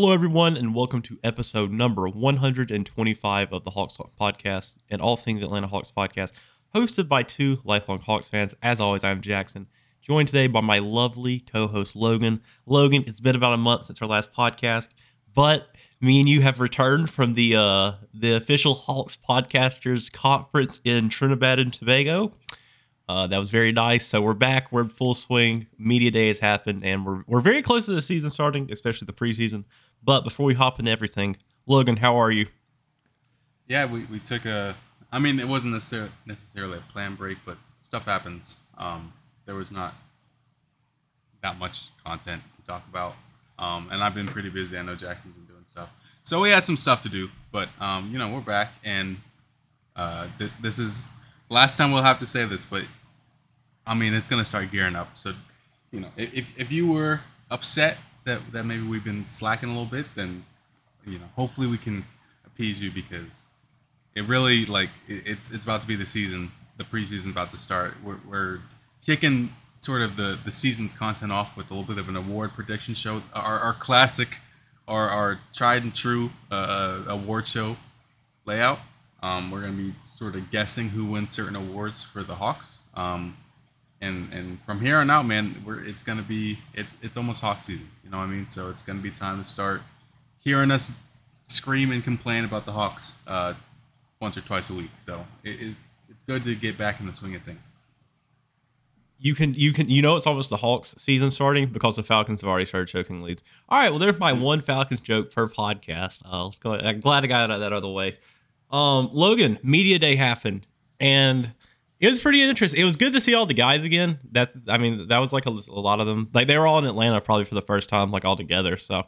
Hello, everyone, and welcome to episode number 125 of the Hawks Talk podcast and all things Atlanta Hawks podcast, hosted by two lifelong Hawks fans. As always, I'm Jackson, joined today by my lovely co host, Logan. Logan, it's been about a month since our last podcast, but me and you have returned from the uh, the official Hawks podcasters conference in Trinidad and Tobago. Uh, that was very nice. So we're back. We're in full swing. Media day has happened, and we're we're very close to the season starting, especially the preseason. But before we hop into everything, Logan, how are you? Yeah, we, we took a. I mean, it wasn't necessarily necessarily a planned break, but stuff happens. Um, there was not that much content to talk about, um, and I've been pretty busy. I know Jackson's been doing stuff, so we had some stuff to do. But um, you know, we're back, and uh, th- this is last time we'll have to say this, but I mean, it's gonna start gearing up. So, you know, if if you were upset that that maybe we've been slacking a little bit, then you know, hopefully we can appease you because it really like it, it's it's about to be the season. The preseason's about to start. We're, we're kicking sort of the the season's content off with a little bit of an award prediction show. Our, our classic, our our tried and true uh, award show layout. Um, we're gonna be sort of guessing who wins certain awards for the Hawks. Um, and and from here on out, man, we're it's gonna be it's it's almost Hawk season. You know what I mean? So it's gonna be time to start hearing us scream and complain about the Hawks uh, once or twice a week. So it, it's it's good to get back in the swing of things. You can you can you know it's almost the Hawks season starting because the Falcons have already started choking leads. All right, well there's my one Falcons joke per podcast. Uh, let's go. I'm glad I got that out of the way. Um, Logan, media day happened, and it was pretty interesting. It was good to see all the guys again. That's, I mean, that was like a, a, lot of them. Like they were all in Atlanta probably for the first time, like all together. So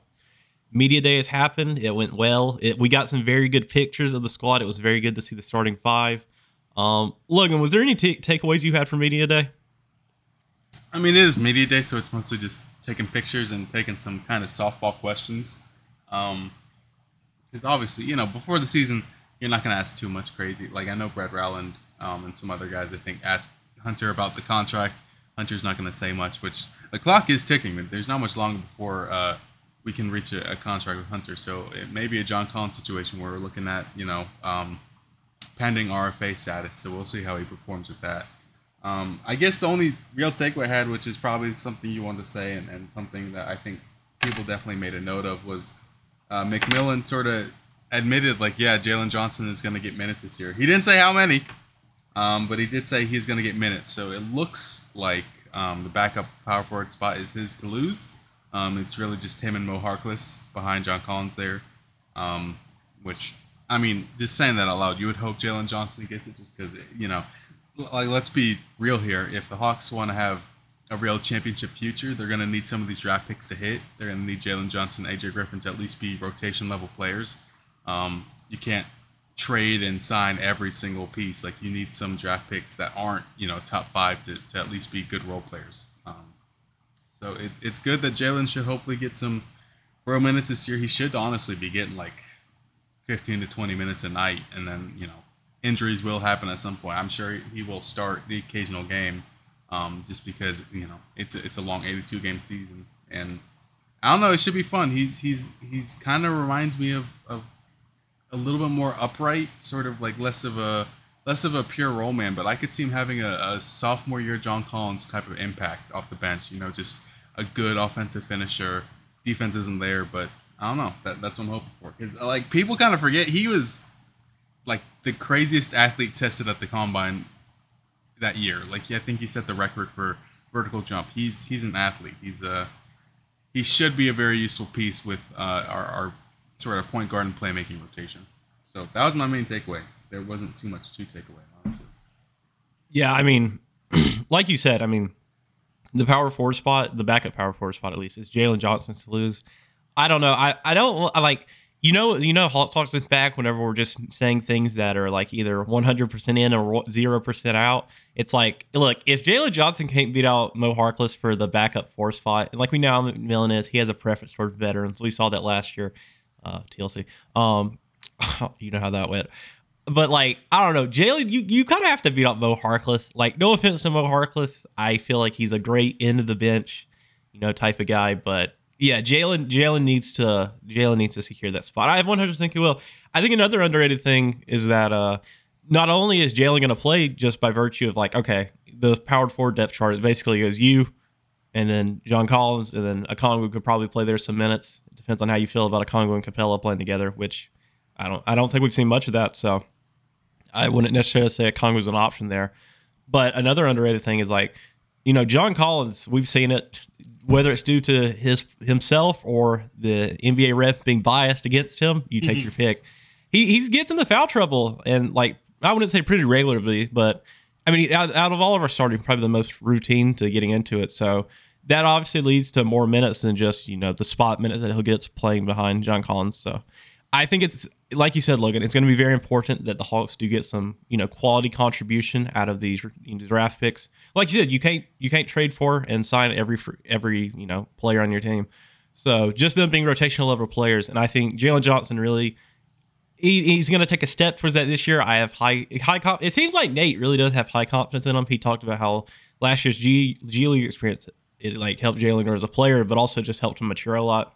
media day has happened. It went well. It, we got some very good pictures of the squad. It was very good to see the starting five. Um, Logan, was there any t- takeaways you had from media day? I mean, it is media day, so it's mostly just taking pictures and taking some kind of softball questions. Um, because obviously, you know, before the season, you're not going to ask too much crazy. Like I know Brett Rowland um, and some other guys, I think, asked Hunter about the contract. Hunter's not going to say much, which the clock is ticking. There's not much longer before uh, we can reach a, a, contract with Hunter. So it may be a John Collins situation where we're looking at, you know, um, pending RFA status. So we'll see how he performs with that. Um, I guess the only real takeaway I had, which is probably something you wanted to say and, and something that I think people definitely made a note of, was uh, McMillan sort of admitted, like, yeah, Jalen Johnson is going to get minutes this year. He didn't say how many, um, but he did say he's going to get minutes. So it looks like um, the backup power forward spot is his to lose. Um, it's really just him and Mo Harkless behind John Collins there, um, which I mean, just saying that out loud, you would hope Jalen Johnson gets it, just because you know, like let's be real here. If the Hawks want to have a real championship future, they're going to need some of these draft picks to hit. They're going to need Jalen Johnson, AJ Griffin to at least be rotation level players. Um, you can't trade and sign every single piece. Like you need some draft picks that aren't you know top five to, to at least be good role players. Um, so it, it's good that Jalen should hopefully get some pro minutes this year. He should honestly be getting like 15 to 20 minutes a night, and then you know injuries will happen at some point. I'm sure he will start the occasional game, um, just because you know it's a, it's a long 82 game season, and I don't know. It should be fun. He's he's he's kind of reminds me of of a little bit more upright, sort of like less of a less of a pure role man. But I could see him having a, a sophomore year John Collins type of impact off the bench. You know, just a good offensive finisher. Defense isn't there, but I don't know. That, that's what I'm hoping for. Because like people kind of forget he was like the craziest athlete tested at the combine that year. Like I think he set the record for vertical jump. He's he's an athlete. He's a he should be a very useful piece with uh, our, our sort of point guard and playmaking rotation. So that was my main takeaway. There wasn't too much to take away, honestly. Yeah, I mean, like you said, I mean, the power forward spot, the backup power forward spot at least, is Jalen Johnson to lose. I don't know. I, I don't I like you know you know HoxTalks in fact whenever we're just saying things that are like either 100% in or 0% out it's like look if Jalen Johnson can't beat out Mo Harkless for the backup four spot and like we know McMillan is he has a preference for veterans we saw that last year uh, TLC. Um, you know how that went. But like, I don't know, Jalen, you you kind of have to beat up Mo Harkless. Like, no offense to Mo Harkless, I feel like he's a great end of the bench, you know, type of guy. But Yeah, Jalen Jalen needs to Jalen needs to secure that spot. I have 100 think he will. I think another underrated thing is that uh, not only is Jalen going to play just by virtue of like okay, the powered forward depth chart basically goes you, and then John Collins, and then Okongwu could probably play there some minutes. It depends on how you feel about Okongwu and Capela playing together, which I don't I don't think we've seen much of that. So I wouldn't necessarily say Okongwu's an option there. But another underrated thing is like, you know, John Collins. We've seen it whether it's due to his himself or the NBA ref being biased against him, you take mm-hmm. your pick. He he gets into foul trouble and like I wouldn't say pretty regularly, but I mean out, out of all of our starting, probably the most routine to getting into it. So that obviously leads to more minutes than just you know the spot minutes that he'll get playing behind John Collins. So I think it's like you said, Logan. It's going to be very important that the Hawks do get some, you know, quality contribution out of these you know, draft picks. Like you said, you can't you can't trade for and sign every every you know player on your team. So just them being rotational level players, and I think Jalen Johnson really he, he's going to take a step towards that this year. I have high high. Comp- it seems like Nate really does have high confidence in him. He talked about how last year's G G League experience it like helped Jalen as a player, but also just helped him mature a lot.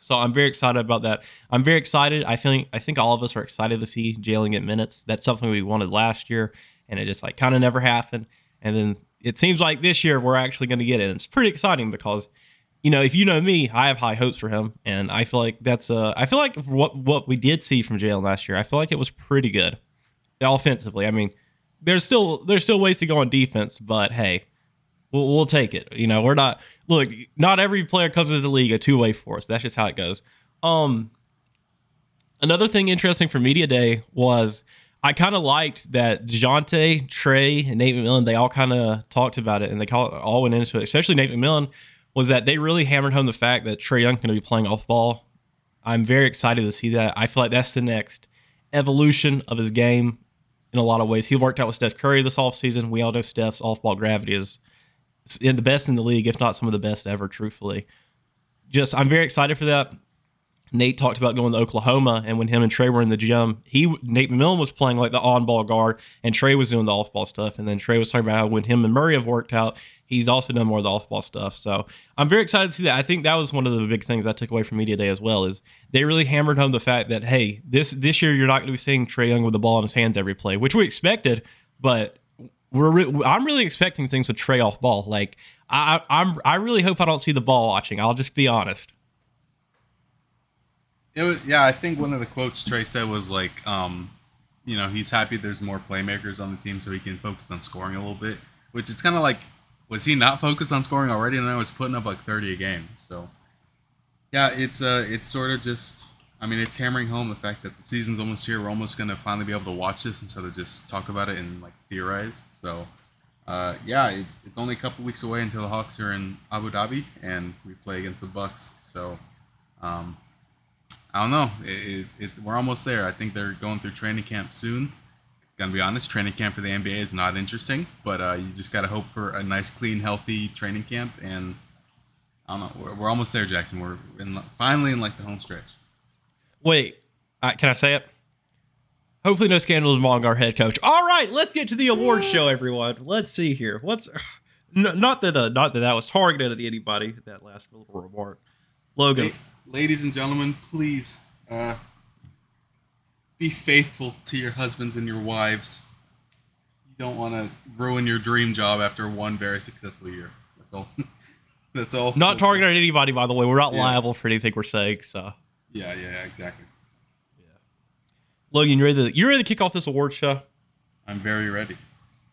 So I'm very excited about that. I'm very excited. I feel I think all of us are excited to see Jalen get minutes. That's something we wanted last year, and it just like kind of never happened. And then it seems like this year we're actually going to get it. And it's pretty exciting because, you know, if you know me, I have high hopes for him, and I feel like that's uh I feel like what what we did see from Jalen last year, I feel like it was pretty good, offensively. I mean, there's still there's still ways to go on defense, but hey, we'll, we'll take it. You know, we're not look, not every player comes into the league a two way force. That's just how it goes. Um, another thing interesting for media day was I kind of liked that Dejounte, Trae, and Nate McMillan. They all kind of talked about it, and they all went into it. Especially Nate McMillan was that they really hammered home the fact that Trae Young's going to be playing off ball. I'm very excited to see that. I feel like that's the next evolution of his game in a lot of ways. He worked out with Steph Curry this offseason. We all know Steph's off ball gravity is in the best in the league, if not some of the best ever, truthfully. Just, I'm very excited for that. Nate talked about going to Oklahoma, and when him and Trae were in the gym, he Nate McMillan was playing like the on-ball guard, and Trae was doing the off-ball stuff. And then Trae was talking about how when him and Murray have worked out, he's also done more of the off-ball stuff. So I'm very excited to see that. I think that was one of the big things I took away from media day as well is they really hammered home the fact that hey, this this year you're not going to be seeing Trae Young with the ball in his hands every play, which we expected, but we're re- I'm really expecting things with Trey off ball. Like I I'm I really hope I don't see the ball watching. I'll just be honest. It was, yeah, I think one of the quotes Trae said was like, um, you know, he's happy there's more playmakers on the team so he can focus on scoring a little bit. Which it's kind of like, was he not focused on scoring already? And then I was putting up like 30 a game. So yeah, it's uh, it's sort of just I mean, it's hammering home the fact that the season's almost here. We're almost gonna finally be able to watch this instead of just talk about it and like theorize. So, uh, yeah, it's it's only a couple weeks away until the Hawks are in Abu Dhabi and we play against the Bucks. So, um, I don't know. It, it, it's we're almost there. I think they're going through training camp soon. Gonna be honest, training camp for the NBA is not interesting, but uh, you just gotta hope for a nice, clean, healthy training camp. And I don't know. We're, we're almost there, Jackson. We're in, finally in like the home stretch. Wait, uh, can I say it? Hopefully, no scandals among our head coach. All right, let's get to the award show, everyone. Let's see here. What's no, not that uh, not that that was targeted at anybody. That last little remark, Logan. Ladies and gentlemen, please uh, be faithful to your husbands and your wives. You don't want to ruin your dream job after one very successful year. That's all. That's all. Not targeting anybody, by the way. We're not yeah. liable for anything we're saying. So. Yeah, yeah, exactly. Yeah. Logan, you ready to you ready to kick off this award show? I'm very ready.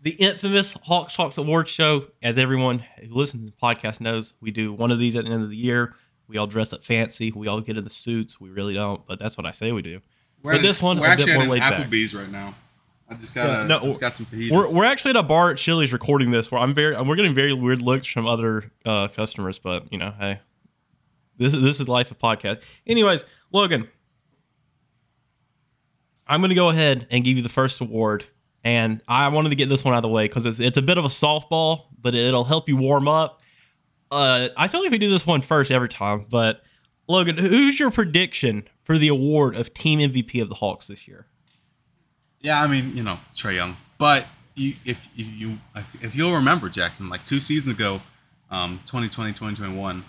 The infamous Hawks Hawks Award Show, as everyone who listens to the podcast knows, we do one of these at the end of the year. We all dress up fancy. We all get in the suits. We really don't, but that's what I say we do. We're but this one, we're actually at Applebee's back. right now. I just got yeah, a, no, just got some fajitas. We're, we're actually at a bar at Chili's recording this. Where I'm very, we're getting very weird looks from other uh, customers, but you know, hey, this is this is life of podcast. Anyways, Logan, I'm going to go ahead and give you the first award, and I wanted to get this one out of the way because it's it's a bit of a softball, but it'll help you warm up. Uh, I feel like we do this one first every time, but Logan, who's your prediction for the award of Team MVP of the Hawks this year? Yeah, I mean, you know, Trey Young, but you, if, you if you'll remember Jackson, like two seasons ago, um, 2020, 2021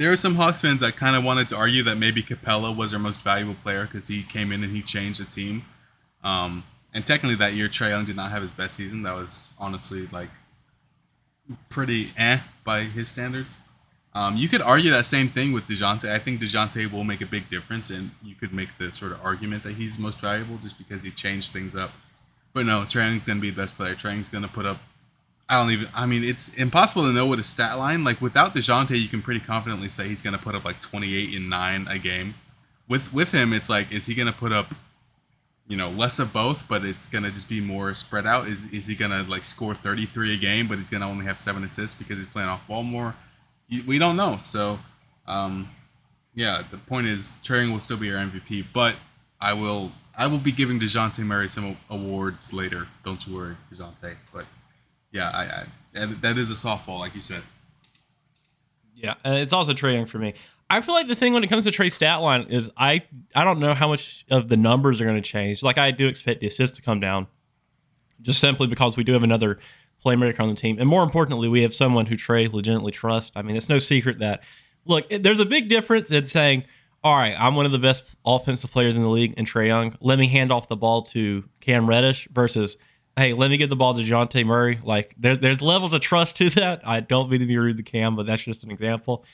there were some Hawks fans that kind of wanted to argue that maybe Capela was our most valuable player because he came in and he changed the team. Um, and technically, that year Trae Young did not have his best season. That was honestly like pretty eh by his standards. Um, you could argue that same thing with Dejounte. I think Dejounte will make a big difference, and you could make the sort of argument that he's most valuable just because he changed things up. But no, Trang's gonna be the best player. Trang's gonna put up. I don't even. I mean, it's impossible to know what a stat line. Like without Dejounte, you can pretty confidently say he's gonna put up like 28 and nine a game. With with him, it's like, is he gonna put up, you know, less of both, but it's gonna just be more spread out? Is is he gonna like score 33 a game, but he's gonna only have seven assists because he's playing off ball more? we don't know. So, um, yeah, the point is, Trae will still be our MVP, but I will I will be giving Dejounte Murray some awards later. Don't you worry, Dejounte. But yeah, I, I that is a softball, like you said. Yeah, and it's also trading for me. I feel like the thing when it comes to Trae stat line is I I don't know how much of the numbers are going to change. Like I do expect the assists to come down, just simply because we do have another playmaker on the team. And more importantly, we have someone who Trae legitimately trusts. I mean, it's no secret that, look, there's a big difference in saying, all right, I'm one of the best offensive players in the league and Trae Young. Let me hand off the ball to Cam Reddish versus, hey, let me get the ball to Dejounte Murray. Like, there's there's levels of trust to that. I don't mean to be rude to Cam, but that's just an example.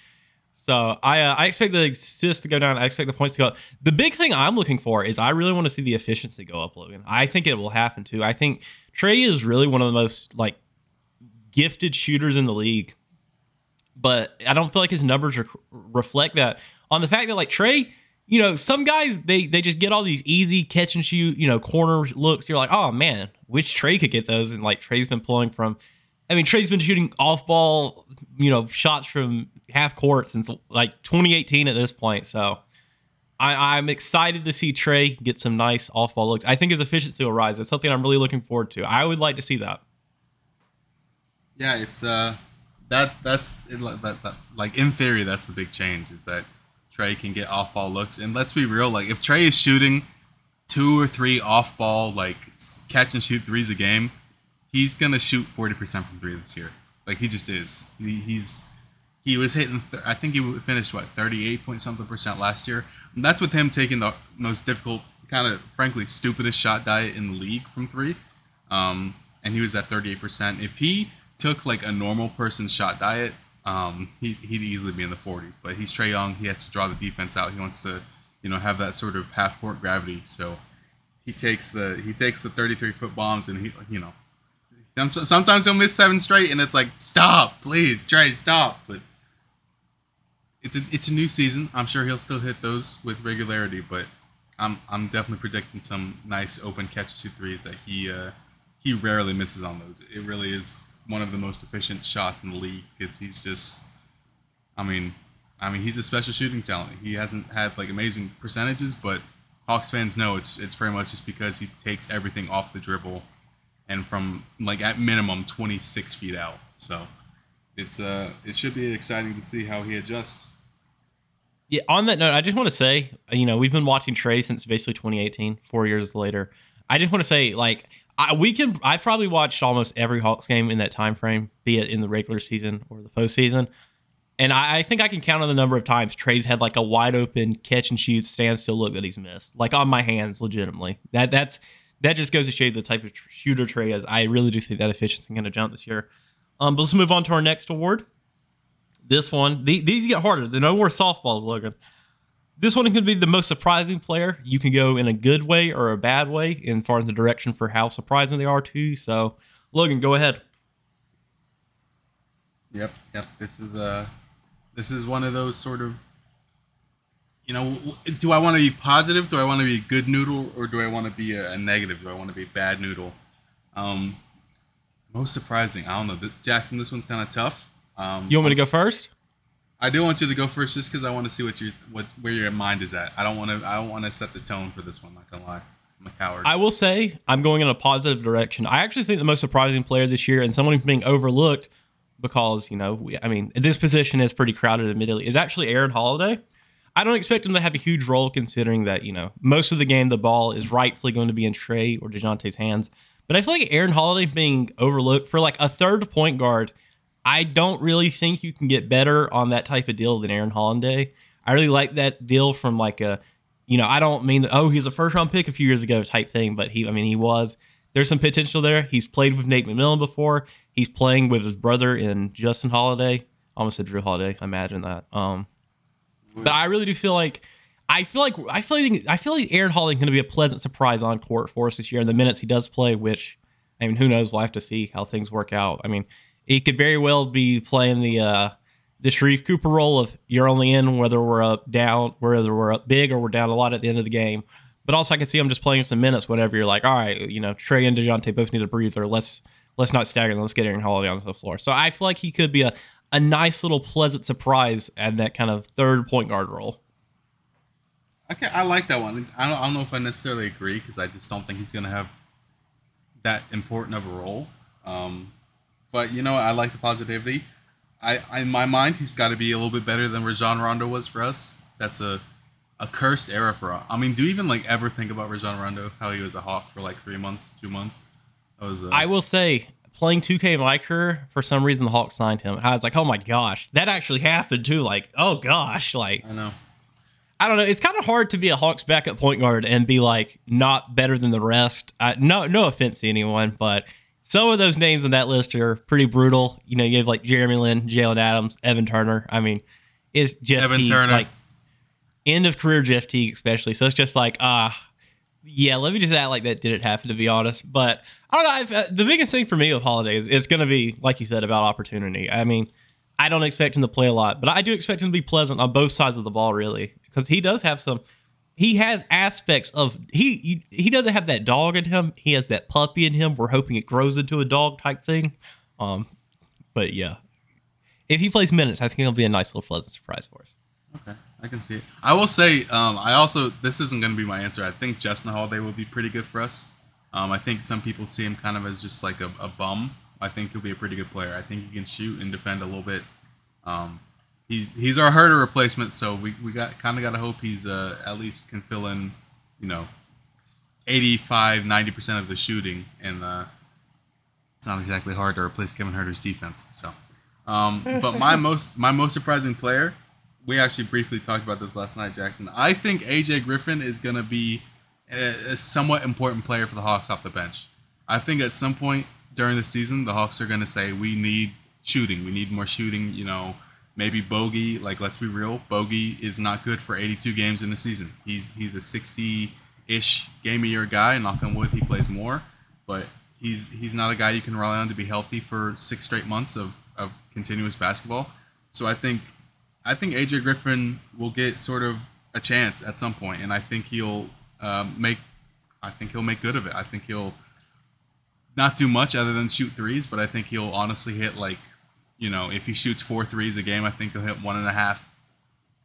So I uh, I expect the assists to go down. I expect the points to go up. The big thing I'm looking for is I really want to see the efficiency go up, Logan. I think it will happen too. I think Trae is really one of the most like gifted shooters in the league, but I don't feel like his numbers rec- reflect that. On the fact that like Trae, you know, some guys they they just get all these easy catch and shoot, you know, corner looks. You're like, oh man, which Trae could get those? And like Trae's been pulling from. I mean, Trae's been shooting off ball, you know, shots from half court since like 2018 at this point. So I, am excited to see Trae get some nice off ball looks. I think his efficiency will rise. It's something I'm really looking forward to. I would like to see that. Yeah, it's uh, that that's it, that, that, like in theory that's the big change is that Trae can get off ball looks. And let's be real, like if Trae is shooting two or three off ball like catch and shoot threes a game, he's gonna shoot forty percent from three this year. Like he just is. He, he's he was hitting. Th- I think he finished what thirty eight point something percent last year. And that's with him taking the most difficult, kind of frankly stupidest shot diet in the league from three. Um, and he was at thirty eight percent. If he took like a normal person's shot diet, um, he he'd easily be in the forties. But he's Trae Young. He has to draw the defense out. He wants to, you know, have that sort of half court gravity. So he takes the he takes the thirty three foot bombs and he you know. Sometimes he'll miss seven straight, and it's like, stop, please, Trae, stop. But it's a it's a new season. I'm sure he'll still hit those with regularity, but I'm I'm definitely predicting some nice open catch two threes that he uh, he rarely misses on those. It really is one of the most efficient shots in the league because he's just, I mean, I mean he's a special shooting talent. He hasn't had like amazing percentages, but Hawks fans know it's it's pretty much just because he takes everything off the dribble and from like at minimum 26 feet out. So it's uh it should be exciting to see how he adjusts. Yeah, on that note, I just want to say, you know, we've been watching Trae since basically 2018, four years later. I just want to say, like, I, we can. I've probably watched almost every Hawks game in that time frame, be it in the regular season or the postseason. And I, I think I can count on the number of times Trae's had like a wide open catch and shoot standstill look that he's missed, like on my hands, legitimately. That that's that just goes to show you the type of shooter Trae is. I really do think that efficiency going to jump this year. Um, but let's move on to our next award this one, the, these get harder. There are no more softballs, Logan. This one can be the most surprising player. You can go in a good way or a bad way, in far in the direction for how surprising they are too. So, Logan, go ahead. Yep, yep. This is uh this is one of those sort of you know, do I want to be positive? Do I want to be a good noodle, or do I want to be a, a negative? Do I want to be a bad noodle? Um, most surprising, I don't know. Jackson, this one's kind of tough. Um, you want me to go first? I do want you to go first, just because I want to see what your what where your mind is at. I don't want to. I don't want to set the tone for this one. Not gonna lie, I'm a coward. I will say I'm going in a positive direction. I actually think the most surprising player this year, and someone who's being overlooked because you know, we, I mean, this position is pretty crowded. Admittedly, is actually Aaron Holiday. I don't expect him to have a huge role, considering that you know most of the game the ball is rightfully going to be in Trae or Dejounte's hands. But I feel like Aaron Holiday being overlooked for like a third point guard I don't really think you can get better on that type of deal than Aaron Holiday. I really like that deal from like a, you know, I don't mean oh he's a first round pick a few years ago type thing, but he, I mean he was. There's some potential there. He's played with Nate McMillan before. He's playing with his brother in Justin Holiday. almost said Drew Holiday. Imagine that. Um, but I really do feel like I feel like I feel like I feel like Aaron Holiday is going to be a pleasant surprise on court for us this year in the minutes he does play. Which I mean, who knows? We'll have to see how things work out. I mean, he could very well be playing the uh, the Sharife Cooper role of you're only in whether we're up down, whether we're up big or we're down a lot at the end of the game. But also, I could see him just playing some minutes whenever you're like, all right, you know, Trae and Dejounte both need a breather. Let's let's not stagger them. Let's get Aaron Holiday onto the floor. So I feel like he could be a a nice little pleasant surprise at that kind of third point guard role. Okay, I like that one. I don't, I don't know if I necessarily agree because I just don't think he's going to have that important of a role. Um, but you know, I like the positivity. I, I in my mind, he's got to be a little bit better than Rajon Rondo was for us. That's a a cursed era for us. I mean, do you even like ever think about Rajon Rondo? How he was a hawk for like three months, two months. That was. Uh, I will say, playing 2K in my career, for some reason the Hawks signed him. I was like, oh my gosh, that actually happened too. Like, oh gosh, like I know. I don't know. It's kind of hard to be a Hawks backup point guard and be like not better than the rest. Uh, no, no offense to anyone, but some of those names on that list are pretty brutal. You know, you have like Jeremy Lin, Jalen Adams, Evan Turner. I mean, it's Jeff Evan Teague, Turner. like end of career Jeff Teague, especially. So it's just like, ah, uh, yeah, let me just act like that didn't happen, to be honest. But I don't know. Uh, the biggest thing for me with Holiday is it's going to be, like you said, about opportunity. I mean, I don't expect him to play a lot, but I do expect him to be pleasant on both sides of the ball, really, because he does have some. He has aspects of he he doesn't have that dog in him. He has that puppy in him. We're hoping it grows into a dog type thing. Um, but yeah, if he plays minutes, I think it'll be a nice little pleasant surprise for us. Okay, I can see it. I will say, um, I also this isn't going to be my answer. I think Justin Holiday will be pretty good for us. Um, I think some people see him kind of as just like a, a, bum. I think he'll be a pretty good player. I think he can shoot and defend a little bit. Um, he's he's our Huerter replacement, so we, we got kind of got to hope he's uh, at least can fill in, you know, 85, 90 percent of the shooting, and uh, it's not exactly hard to replace Kevin Huerter's defense. So, um, but my most my most surprising player we actually briefly talked about this last night, Jackson. I think AJ Griffin is going to be a, a, somewhat important player for the Hawks off the bench. I think at some point during the season, the Hawks are going to say we need shooting. We need more shooting. You know, maybe Bogey. Like, let's be real, Bogey is not good for 82 games in the season. He's he's a 60-ish game a year guy. Knock on wood, he plays more, but he's he's not a guy you can rely on to be healthy for six straight months of of continuous basketball. So I think I think AJ Griffin will get sort of a chance at some point, and I think he'll um, make. I think he'll make good of it. I think he'll not do much other than shoot threes, but I think he'll honestly hit like, you know, if he shoots four threes a game, I think he'll hit one and a half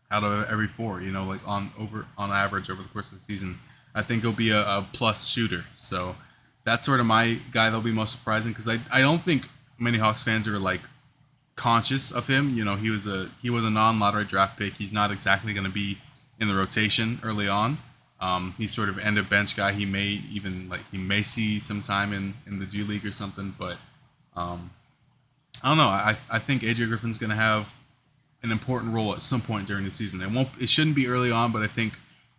out of every four. You know, like on over on average over the course of the season. I think he'll be a, a plus shooter. So that's sort of my guy that'll be most surprising because I I don't think many Hawks fans are like conscious of him. You know, he was a he was a non-lottery draft pick. He's not exactly going to be in the rotation early on. Um, he's sort of end of bench guy. He may even like he may see some time in in the G League or something. But um, I don't know. I I think AJ Griffin's going to have an important role at some point during the season. It won't. It shouldn't be early on, but I think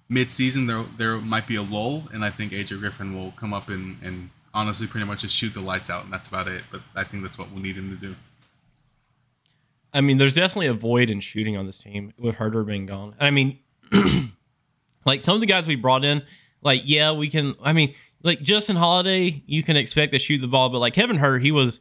mid-season there there might be a lull, and I think AJ Griffin will come up and and honestly pretty much just shoot the lights out, and that's about it. But I think that's what we'll need him to do. I mean, there's definitely a void in shooting on this team with Huerter being gone. And I mean, like some of the guys we brought in, like yeah, we can. I mean, like Justin Holiday, you can expect to shoot the ball, but like Kevin Huerter, he was.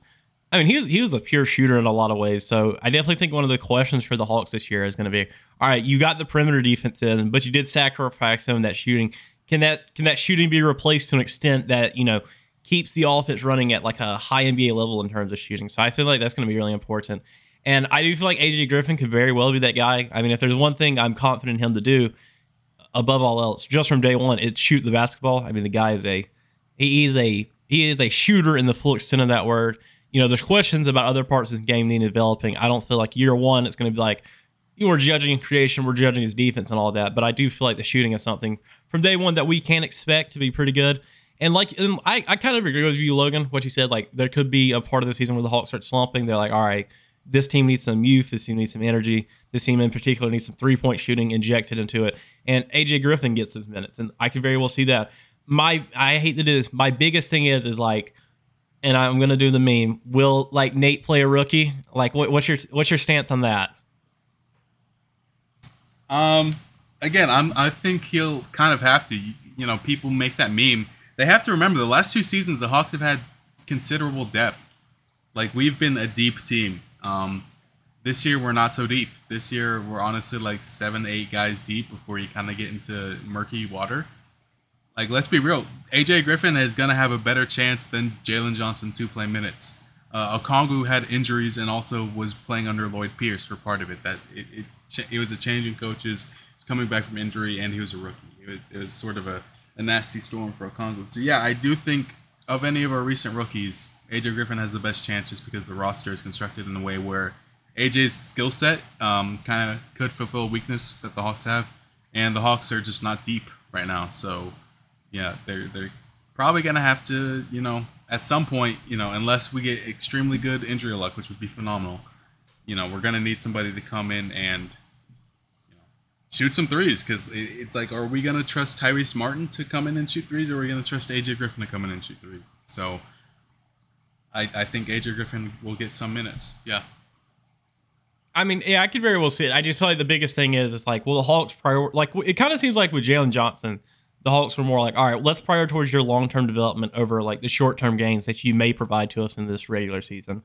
I mean, he was he was a pure shooter in a lot of ways. So I definitely think one of the questions for the Hawks this year is going to be: All right, you got the perimeter defense in, but you did sacrifice some of that shooting. Can that can that shooting be replaced to an extent that you know keeps the offense running at like a high NBA level in terms of shooting? So I feel like that's going to be really important. And I do feel like AJ Griffin could very well be that guy. I mean, if there's one thing I'm confident him to do, above all else, just from day one, it's shoot the basketball. I mean, the guy is a he is a he is a shooter in the full extent of that word. You know, there's questions about other parts of his game needing developing. I don't feel like year one it's going to be like you we're judging creation, we're judging his defense and all that. But I do feel like the shooting is something from day one that we can expect to be pretty good. And like, and I, I kind of agree with you, Logan, what you said. Like, there could be a part of the season where the Hawks start slumping. They're like, all right, this team needs some youth. This team needs some energy. This team in particular needs some three point shooting injected into it. And AJ Griffin gets his minutes, and I can very well see that. My I hate to do this. My biggest thing is is like, and I'm gonna do the meme. Will like Nate play a rookie? Like, what, what's your what's your stance on that? Um, again, I'm I think he'll kind of have to. You know, people make that meme. They have to remember the last two seasons the Hawks have had considerable depth. Like we've been a deep team. Um, this year we're not so deep. This year we're honestly like seven, eight guys deep before you kind of get into murky water. Like let's be real, AJ Griffin is gonna have a better chance than Jalen Johnson to play minutes. Uh, Okongwu had injuries and also was playing under Lloyd Pierce for part of it. That it, it, it was a change in coaches. Coming back from injury and he was a rookie. It was it was sort of a, a nasty storm for Okongwu. So yeah, I do think of any of our recent rookies, AJ Griffin has the best chance just because the roster is constructed in a way where AJ's skill set um, kind of could fulfill a weakness that the Hawks have, and the Hawks are just not deep right now. So, yeah, they're they're probably gonna have to, you know, at some point, you know, unless we get extremely good injury luck, which would be phenomenal, you know, we're gonna need somebody to come in and you know, shoot some threes because it's like, are we gonna trust Tyrese Martin to come in and shoot threes, or are we gonna trust AJ Griffin to come in and shoot threes? So. I, I think AJ Griffin will get some minutes. Yeah. I mean, yeah, I could very well see it. I just feel like the biggest thing is it's like, well, the Hawks prior like it kind of seems like with Jalen Johnson, the Hawks were more like, all right, let's prioritize your long term development over like the short term gains that you may provide to us in this regular season.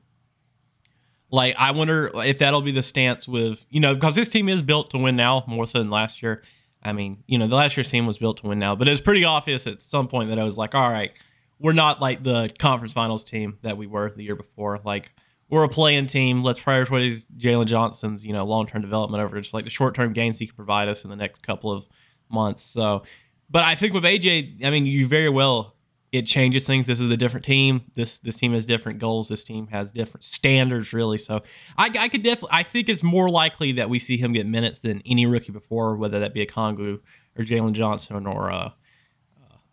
Like, I wonder if that'll be the stance with you know because this team is built to win now more so than last year. I mean, you know, the last year's team was built to win now, but it was pretty obvious at some point that I was like, all right, we're not like the conference finals team that we were the year before. Like we're a playing team. Let's prioritize Jalen Johnson's, you know, long term development over just like the short term gains he can provide us in the next couple of months. So, but I think with AJ, I mean, you very well it changes things. This is a different team. This this team has different goals. This team has different standards, really. So I, I could definitely I think it's more likely that we see him get minutes than any rookie before, whether that be a Okongwu or Jalen Johnson or uh,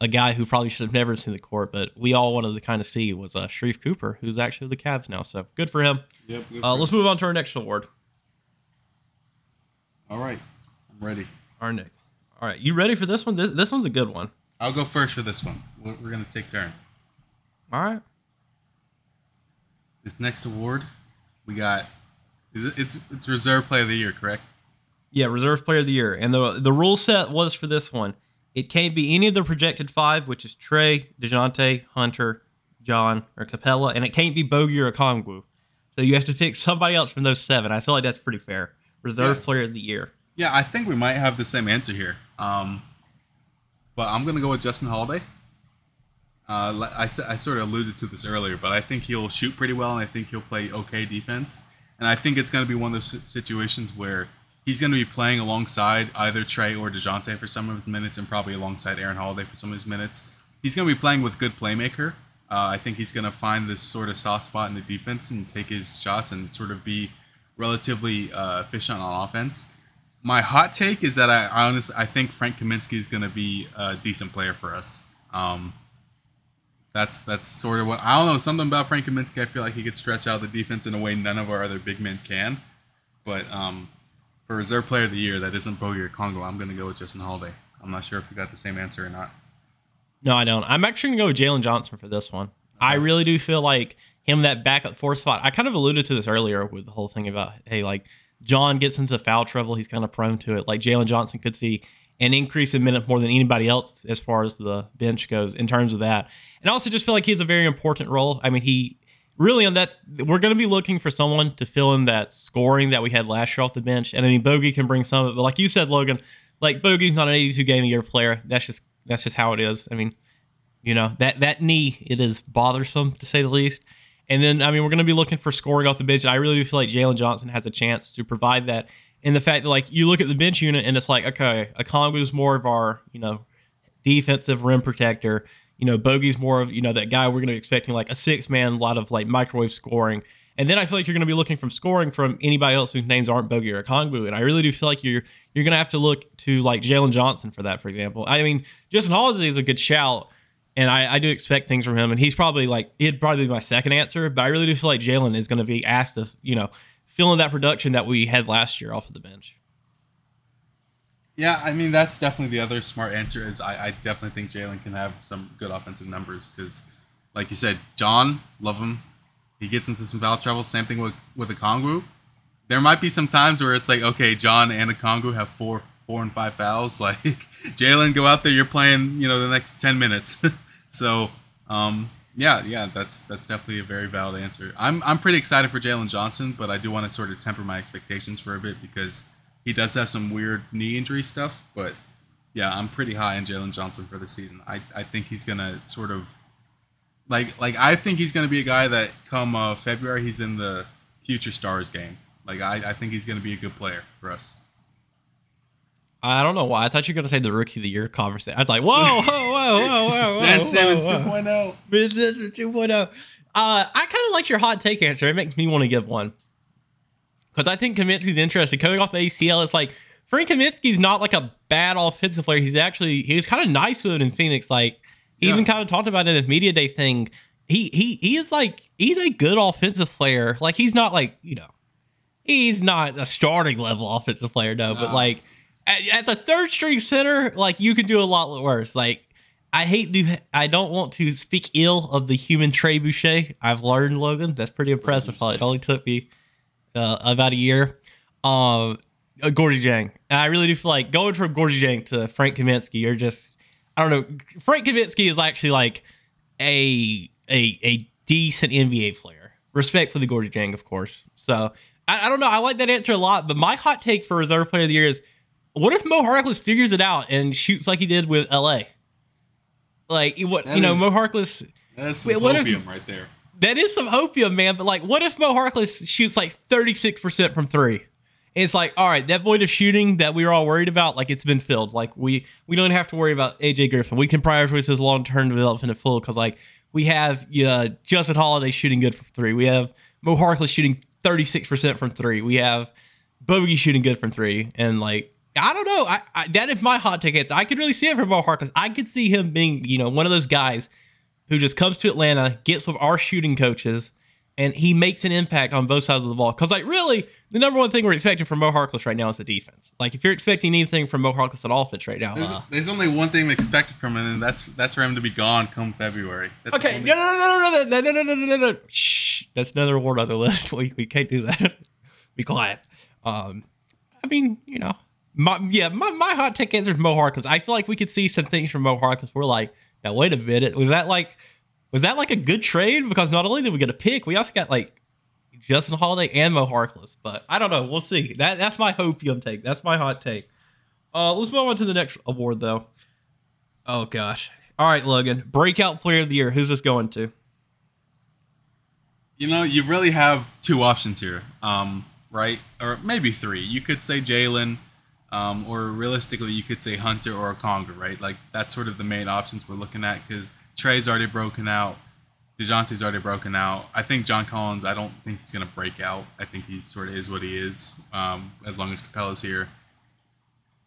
a guy who probably should have never seen the court, but we all wanted to kind of see was uh, Sharife Cooper, who's actually the Cavs now. So good for him. Yep. Uh, let's move on to our next award. All right, I'm ready. Our Nick. All right, you ready for this one? This this one's a good one. I'll go first for this one. We're, we're gonna take turns. All right. This next award, we got. Is it, it's it's reserve player of the year, correct? Yeah, reserve player of the year, and the the rule set was for this one it can't be any of the projected five, which is Trae, DeJounte, Hunter, John, or Capela, and it can't be Bogey or Okongwu. So you have to pick somebody else from those seven. I feel like that's pretty fair. Reserve yeah. player of the year. Yeah, I think we might have the same answer here. Um, but I'm going to go with Justin Holiday. Uh, I, I sort of alluded to this earlier, but I think he'll shoot pretty well, and I think he'll play okay defense. And I think it's going to be one of those situations where he's going to be playing alongside either Trae or DeJounte for some of his minutes and probably alongside Aaron Holiday for some of his minutes. He's going to be playing with good playmaker. Uh, I think he's going to find this sort of soft spot in the defense and take his shots and sort of be relatively uh, efficient on offense. My hot take is that I, I honestly I think Frank Kaminsky is going to be a decent player for us. Um, that's that's sort of what I don't know something about Frank Kaminsky. I feel like he could stretch out the defense in a way none of our other big men can. But um, for reserve player of the year that isn't Bogey or Congo, I'm going to go with Justin Holiday. I'm not sure if you got the same answer or not. No, I don't. I'm actually going to go with Jalen Johnson for this one. Okay. I really do feel like him that backup four spot. I kind of alluded to this earlier with the whole thing about hey, like John gets into foul trouble. He's kind of prone to it. Like Jalen Johnson could see an increase in minutes more than anybody else as far as the bench goes in terms of that. And I also just feel like he has a very important role. I mean, he really on that we're going to be looking for someone to fill in that scoring that we had last year off the bench and i mean bogey can bring some of it but like you said logan like bogey's not an 82 game a year player that's just that's just how it is i mean you know that that knee it is bothersome to say the least and then i mean we're going to be looking for scoring off the bench i really do feel like jalen johnson has a chance to provide that And the fact that like you look at the bench unit and it's like okay is more of our you know defensive rim protector you know, Bogey's more of, you know, that guy we're going to be expecting like a six man, a lot of like microwave scoring. And then I feel like you're going to be looking from scoring from anybody else whose names aren't Bogey or Okongwu. And I really do feel like you're you're going to have to look to like Jalen Johnson for that, for example. I mean, Justin Holiday is a good shout, and I, I do expect things from him. And he's probably like he'd probably be my second answer, but I really do feel like Jalen is going to be asked to, you know, fill in that production that we had last year off of the bench. Yeah, I mean that's definitely the other smart answer. Is I, I definitely think Jalen can have some good offensive numbers because, like you said, John love him. He gets into some foul trouble. Same thing with with Okongwu. There might be some times where it's like, okay, John and Okongwu have four four and five fouls. Like Jalen, go out there. You're playing, you know, the next ten minutes. so, um, yeah, yeah, that's that's definitely a very valid answer. I'm I'm pretty excited for Jalen Johnson, but I do want to sort of temper my expectations for a bit because he does have some weird knee injury stuff, but yeah, I'm pretty high on Jalen Johnson for the season. I, I think he's gonna sort of like like I think he's gonna be a guy that come uh, February he's in the future stars game. Like I, I think he's gonna be a good player for us. I don't know why. I thought you were gonna say the rookie of the year conversation. I was like, whoa, whoa, whoa, whoa, whoa, whoa. Ben Simmons whoa, whoa. 2.0. Ben Simmons 2.0. Uh, I kind of like your hot take answer. It makes me want to give one because I think Kaminsky's interesting. Coming off the ACL, it's like Frank Kaminsky's not like a bad offensive player. He's actually he was kind of nice with it in Phoenix. Like he Yeah. even kind of talked about it in his media day thing. He he he is like he's a good offensive player. Like he's not like you know he's not a starting level offensive player no, but like a- as a third string center, like you can do a lot worse. Like I hate to I don't want to speak ill of the human Trey Boucher. I've learned Logan. That's pretty impressive. It only took me uh, about a year. Um, uh, Gorgui Dieng. I really do feel like going from Gorgui Dieng to Frank Kaminsky. You're just I don't know. Frank Kaminsky is actually like a a a decent NBA player. Respect for the Gorgui Dieng, of course. So I, I don't know. I like that answer a lot. But my hot take for reserve player of the year is: What if Mo Harkless figures it out and shoots like he did with LA? Like what That you know, is- Mo Harkless. That's some Wait, what if- hopium right there. That is some hopium, man. But like, what if Mo Harkless shoots like 36% from three? And it's like, all right, that void of shooting that we were all worried about, like it's been filled. Like we we don't have to worry about AJ Griffin. We can prioritize his long term development at full because like we have uh, Justin Holiday shooting good from three. We have Mo Harkless shooting 36% from three. We have Bogey shooting good from three. And like, I don't know. I, I that is my hot answer. I could really see it from Mo Harkless. I could see him being, you know, one of those guys who just comes to Atlanta, gets with our shooting coaches, and he makes an impact on both sides of the ball. Because, like, really, the number one thing we're expecting from Mo Harkless right now is the defense. Like, if you're expecting anything from Mo Harkless at offense right now, There's, uh, there's only one thing expected from him, and that's that's for him to be gone come February. That's okay, no, no, no, no, no, no, no, no, no, no, no. Shh, that's another award on the list. We we can't do that. be quiet. Um, I mean, you know, my yeah, my, my hot take answer is Mo Harkless. I feel like we could see some things from Mo Harkless. We're like, now wait a minute, was that like, was that like a good trade? Because not only did we get a pick, we also got like Justin Holiday and Mo Harkless. But I don't know. We'll see. That that's my hopium take. That's my hot take. Uh, let's move on to the next award though. Oh gosh. All right, Logan. Breakout player of the year. Who's this going to? You know, you really have two options here, um, right? Or maybe three. You could say Jalen, um, or realistically, you could say Hunter or Conga, right? Like that's sort of the main options we're looking at because Trae's already broken out, Dejounte's already broken out. I think John Collins. I don't think he's gonna break out. I think he sort of is what he is, um, as long as Capela's here,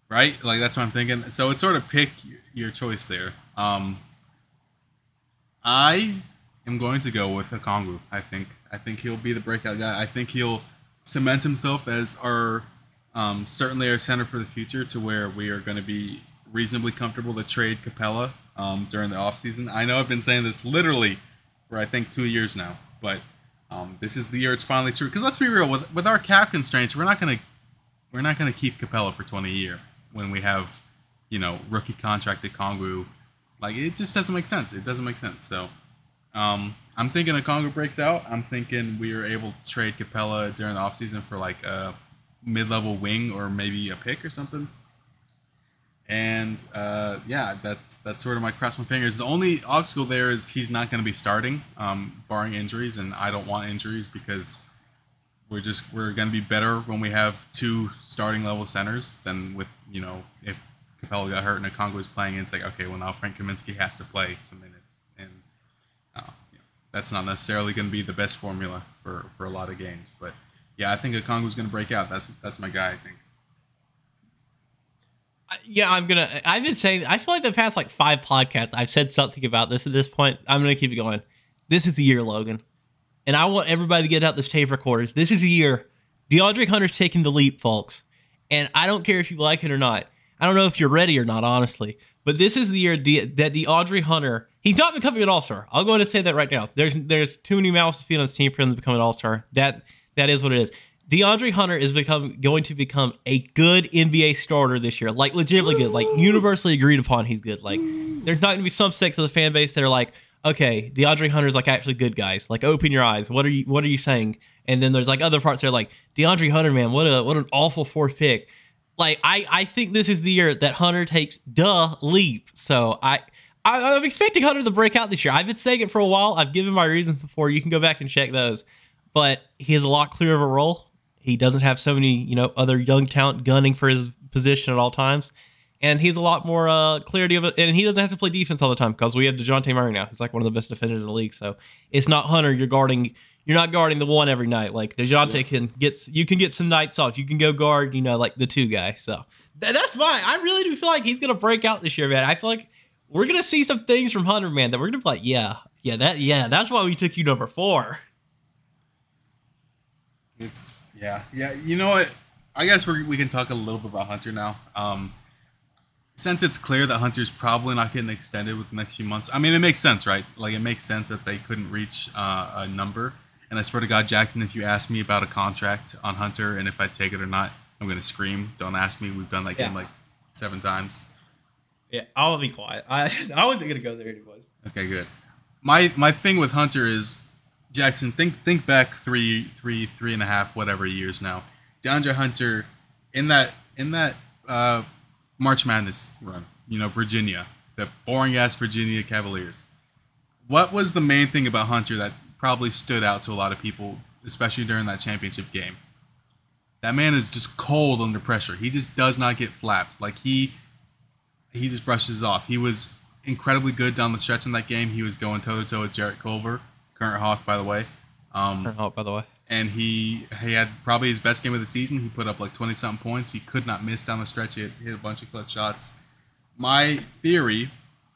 right? Like that's what I'm thinking. So it's sort of pick your, choice there. Um, I am going to go with Okongwu. I think I think he'll be the breakout guy. I think he'll cement himself as our um, certainly our center for the future to where we are going to be reasonably comfortable to trade Capela um, during the offseason. I know I've been saying this literally for I think two years now, but um, this is the year it's finally true. Because let's be real, with with our cap constraints, we're not gonna we're not gonna keep Capela for 20 a year when we have you know rookie contracted Kongwu. Like it just doesn't make sense. It doesn't make sense. So um, I'm thinking a Congo breaks out. I'm thinking we are able to trade Capela during the offseason for like mid-level wing or maybe a pick or something. And uh, yeah, that's that's sort of my cross my fingers. The only obstacle there is he's not going to be starting, um, barring injuries, and I don't want injuries because we're just we're going to be better when we have two starting level centers than with you know if Capela got hurt and Congo is playing. It's like okay, well now Frank Kaminsky has to play some minutes, and uh, you know, that's not necessarily going to be the best formula for for a lot of games. But yeah, I think Okongwu's going to break out. That's that's my guy. I think. Yeah, I'm gonna. I've been saying. I feel like the past like five podcasts, I've said something about this at this point. I'm gonna keep it going. This is the year, Logan, and I want everybody to get out this tape recorders. This is the year DeAndre Hunter's taking the leap, folks. And I don't care if you like it or not. I don't know if you're ready or not, honestly. But this is the year De- that DeAndre Hunter, he's not becoming an all star. I'll go ahead and say that right now. There's there's too many mouths to feed on this team for him to become an all star. That that is what it is. DeAndre Hunter is become going to become a good NBA starter this year, like legitimately good, like universally agreed upon. He's good. Like there's not going to be some sects of the fan base that are like, okay, DeAndre Hunter's like actually good guys. Like open your eyes. What are you What are you saying? And then there's like other parts that are like DeAndre Hunter, man, what a what an awful fourth pick. Like I I think this is the year that Hunter takes the leap. So I. I, I'm expecting Hunter to break out this year. I've been saying it for a while. I've given my reasons before. You can go back and check those. But he has a lot clearer of a role. He doesn't have so many, you know, other young talent gunning for his position at all times. And he's a lot more uh, clarity of it. And he doesn't have to play defense all the time because we have DeJounte Murray now, who's like one of the best defenders in the league. So it's not Hunter. You're guarding, you're not guarding the one every night. Like DeJounte Yeah. can get, you can get some nights off. You can go guard, you know, like the two guy. So th- that's why I really do feel like he's going to break out this year, man. I feel like we're going to see some things from Hunter, man, that we're going to be like, yeah, yeah, that, yeah, that's why we took you number four. It's yeah, yeah. You know what? I guess we we can talk a little bit about Hunter now. Um, since it's clear that Hunter's probably not getting extended with the next few months. I mean, it makes sense, right? Like it makes sense that they couldn't reach uh, a number. And I swear to God, Jackson, if you ask me about a contract on Hunter and if I take it or not, I'm gonna scream. Don't ask me. We've done that game like seven times. Yeah, I'll be quiet. I, I wasn't going to go there anyways. Okay, good. My my thing with Hunter is Jackson. Think think back three three three and a half whatever years now. DeAndre Hunter in that in that uh, March Madness run. You know Virginia, the boring ass Virginia Cavaliers. What was the main thing about Hunter that probably stood out to a lot of people, especially during that championship game? That man is just cold under pressure. He just does not get flapped. Like he he just brushes off. He was incredibly good down the stretch in that game. He was going toe to toe with Jarrett Culver, current Hawk, by the way. Um, Oh, by the way. and he he had probably his best game of the season. He put up like twenty something points. He could not miss down the stretch. He hit, hit a bunch of clutch shots. My theory,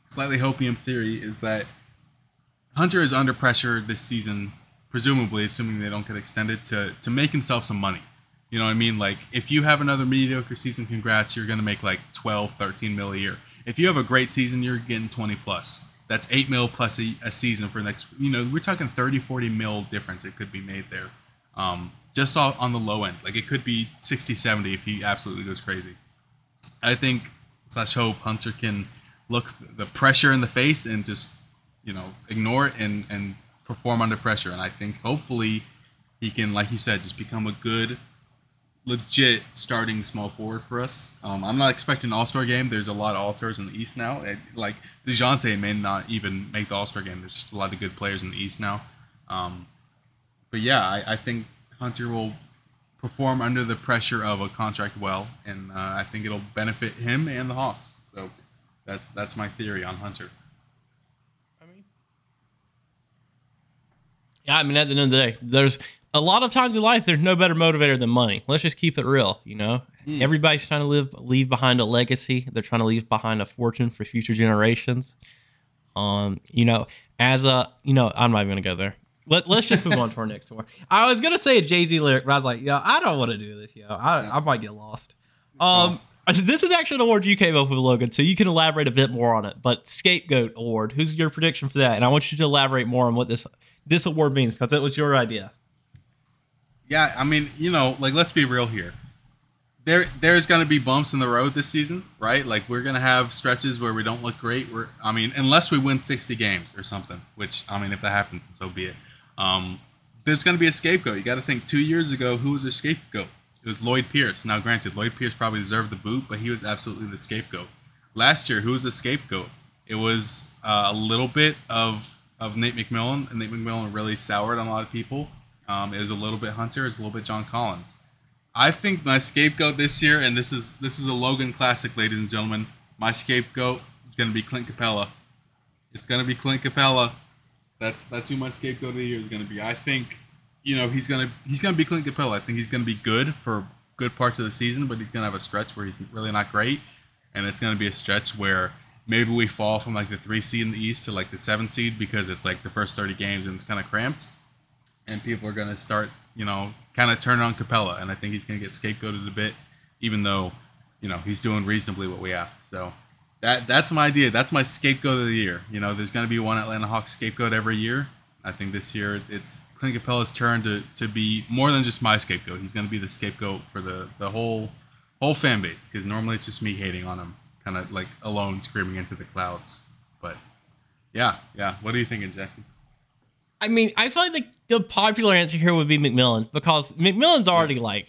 slightly hopium theory, is that Hunter is under pressure this season, presumably, assuming they don't get extended, to to make himself some money. You know what I mean? Like, if you have another mediocre season, congrats, you're going to make like 12, 13 mil a year. If you have a great season, you're getting 20 plus. That's 8 mil plus a, a season for the next, you know, we're talking 30, 40 mil difference it could be made there. Um, just on on the low end. Like, it could be 60, 70 if he absolutely goes crazy. I think slash hope Hunter can look the pressure in the face and just you know ignore it and and perform under pressure. And I think hopefully he can, like you said, just become a good, legit starting small forward for us. Um, I'm not expecting an All Star game. There's a lot of All Stars in the East now. It, like Dejounte may not even make the All Star game. There's just a lot of good players in the East now. Um, but yeah, I, I think Hunter will perform under the pressure of a contract well, and uh, I think it'll benefit him and the Hawks. So that's that's my theory on Hunter. I mean, yeah, I mean, at the end of the day, there's a lot of times in life, there's no better motivator than money. Let's just keep it real, you know? Mm. Everybody's trying to live, leave behind a legacy. They're trying to leave behind a fortune for future generations. Um, you know, as a, you know, I'm not even gonna go there. Let, let's just move on to our next tour. I was gonna say a Jay Z lyric, but I was like, yo, I don't want to do this, yo. I, I might get lost. Um, this is actually an award you came up with, Logan, so you can elaborate a bit more on it. But scapegoat award, who's your prediction for that? And I want you to elaborate more on what this this award means because it was your idea. Yeah, I mean, you know, like let's be real here. There, there's going to be bumps in the road this season, right? Like we're going to have stretches where we don't look great. We're, I mean, unless we win 60 games or something, which I mean, if that happens, so be it. Um, there's going to be a scapegoat. You got to think. Two years ago, who was the scapegoat? It was Lloyd Pierce. Now, granted, Lloyd Pierce probably deserved the boot, but he was absolutely the scapegoat. Last year, who was the scapegoat? It was uh, a little bit of of Nate McMillan, and Nate McMillan really soured on a lot of people. Um, it was a little bit Hunter, it was a little bit John Collins. I think my scapegoat this year, and this is this is a Logan classic, ladies and gentlemen. My scapegoat is gonna be Clint Capela. It's gonna be Clint Capela. That's that's who my scapegoat of the year is gonna be. I think, you know, he's gonna he's gonna be Clint Capela. I think he's gonna be good for good parts of the season, but he's gonna have a stretch where he's really not great, and it's gonna be a stretch where maybe we fall from like the three seed in the East to like the seven seed because it's like the first thirty games and it's kind of cramped. And people are going to start, you know, kind of turning on Capela, and I think he's going to get scapegoated a bit, even though, you know, he's doing reasonably what we ask. So that that's my idea. That's my scapegoat of the year. You know, there's going to be one Atlanta Hawks scapegoat every year. I think this year it's Clint Capela's turn to, to be more than just my scapegoat. He's going to be the scapegoat for the, the whole whole fan base because normally it's just me hating on him, kind of like alone screaming into the clouds. But yeah, yeah. What are you thinking, Jackie? I mean, I feel like the, the popular answer here would be McMillan because McMillan's already like.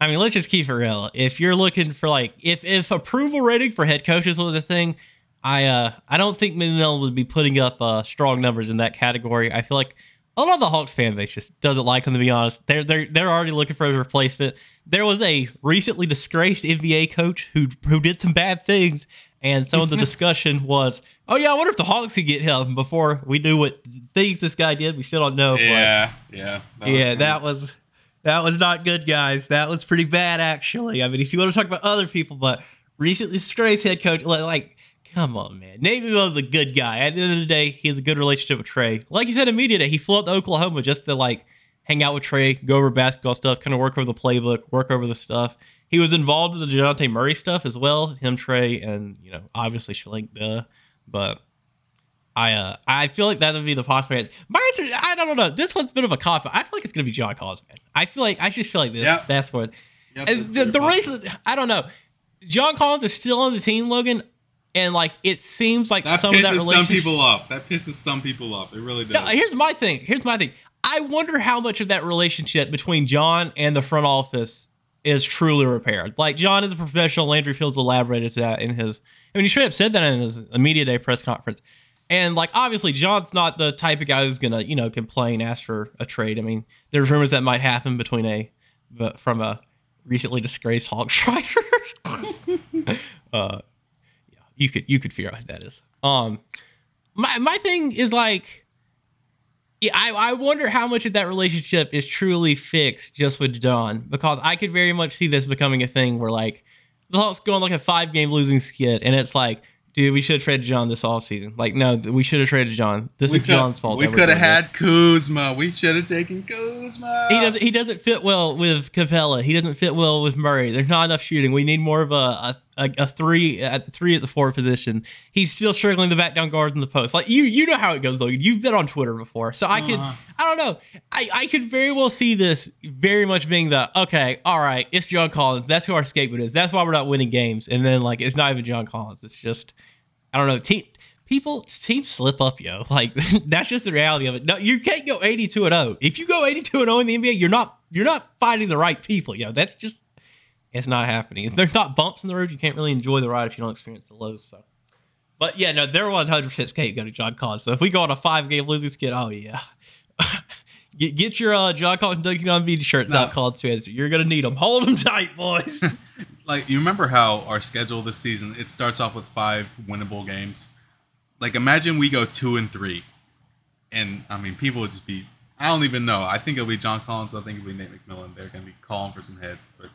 I mean, let's just keep it real. If you're looking for like, if if approval rating for head coaches was a thing, I uh I don't think McMillan would be putting up uh strong numbers in that category. I feel like a lot of the Hawks fan base just doesn't like him to be honest. They're they're they're already looking for a replacement. There was a recently disgraced NBA coach who who did some bad things, and some of the discussion was, oh yeah, I wonder if the Hawks could get him before we knew what things this guy did. We still don't know. Yeah, yeah, that yeah. That was that was not good, guys. That was pretty bad, actually. I mean, if you want to talk about other people, but recently disgraced head coach, like Come on, man. Navy McMillan's a good guy. At the end of the day, he has a good relationship with Trae. Like he said in media day, he flew out to Oklahoma just to like hang out with Trae, go over basketball stuff, kind of work over the playbook, work over the stuff. He was involved in the Dejounte Murray stuff as well. Him, Trae, and you know, obviously Schlenk, duh. But I uh I feel like that would be the popular answer. My answer, I don't know. This one's a bit of a cop. I feel like it's gonna be John Collins, man. I feel like I just feel like this. Yep. That's what. Yep, and the, the race, I don't know. John Collins is still on the team, Logan and like it seems like that some of that relationship some people off. That pisses some people off. It really does. No, here's my thing. Here's my thing. I wonder how much of that relationship between John and the front office is truly repaired. Like John is a professional. Landry Fields elaborated to that in his. I mean, he straight up said that in his media day press conference. And like obviously, John's not the type of guy who's gonna you know complain, ask for a trade. I mean, there's rumors that might happen between a, but from a recently disgraced Hawks writer. uh, you could you could figure out what that is. Um, my my thing is like, yeah, I I wonder how much of that relationship is truly fixed just with John because I could very much see this becoming a thing where like the Hawks go on like a five game losing skid and it's like dude, we should have traded John this offseason. Like, no, we should have traded John. This we is John's fault. We could have had Kuzma. We should have taken Kuzma. He doesn't. He doesn't fit well with Capela. He doesn't fit well with Murray. There's not enough shooting. We need more of a, a, a, a three at the three at the four position. He's still struggling the back down guards in the post. Like you, you know how it goes, Logan. You've been on Twitter before, so I could. Uh-huh. I don't know. I I could very well see this very much being the okay. All right, it's John Collins. That's who our scapegoat is. That's why we're not winning games. And then like it's not even John Collins. It's just I don't know. Team people teams slip up, yo. Like that's just the reality of it. No, you can't go 82 and 0. If you go 82 and 0 in the NBA, you're not you're not fighting the right people, yo. That's just it's not happening. If there's not bumps in the road, you can't really enjoy the ride if you don't experience the lows. So, but yeah, no, they're 100 percent scapegoat to John Collins. So if we go on a five game losing skid, oh yeah. get, get your uh, John Collins on V shirts no. out, Collins fans. You're gonna need them. Hold them tight, boys. like you remember how our schedule this season it starts off with five winnable games. Like imagine we go two and three, and I mean people would just be. I don't even know. I think it'll be John Collins. I think it'll be Nate McMillan. They're gonna be calling for some heads, but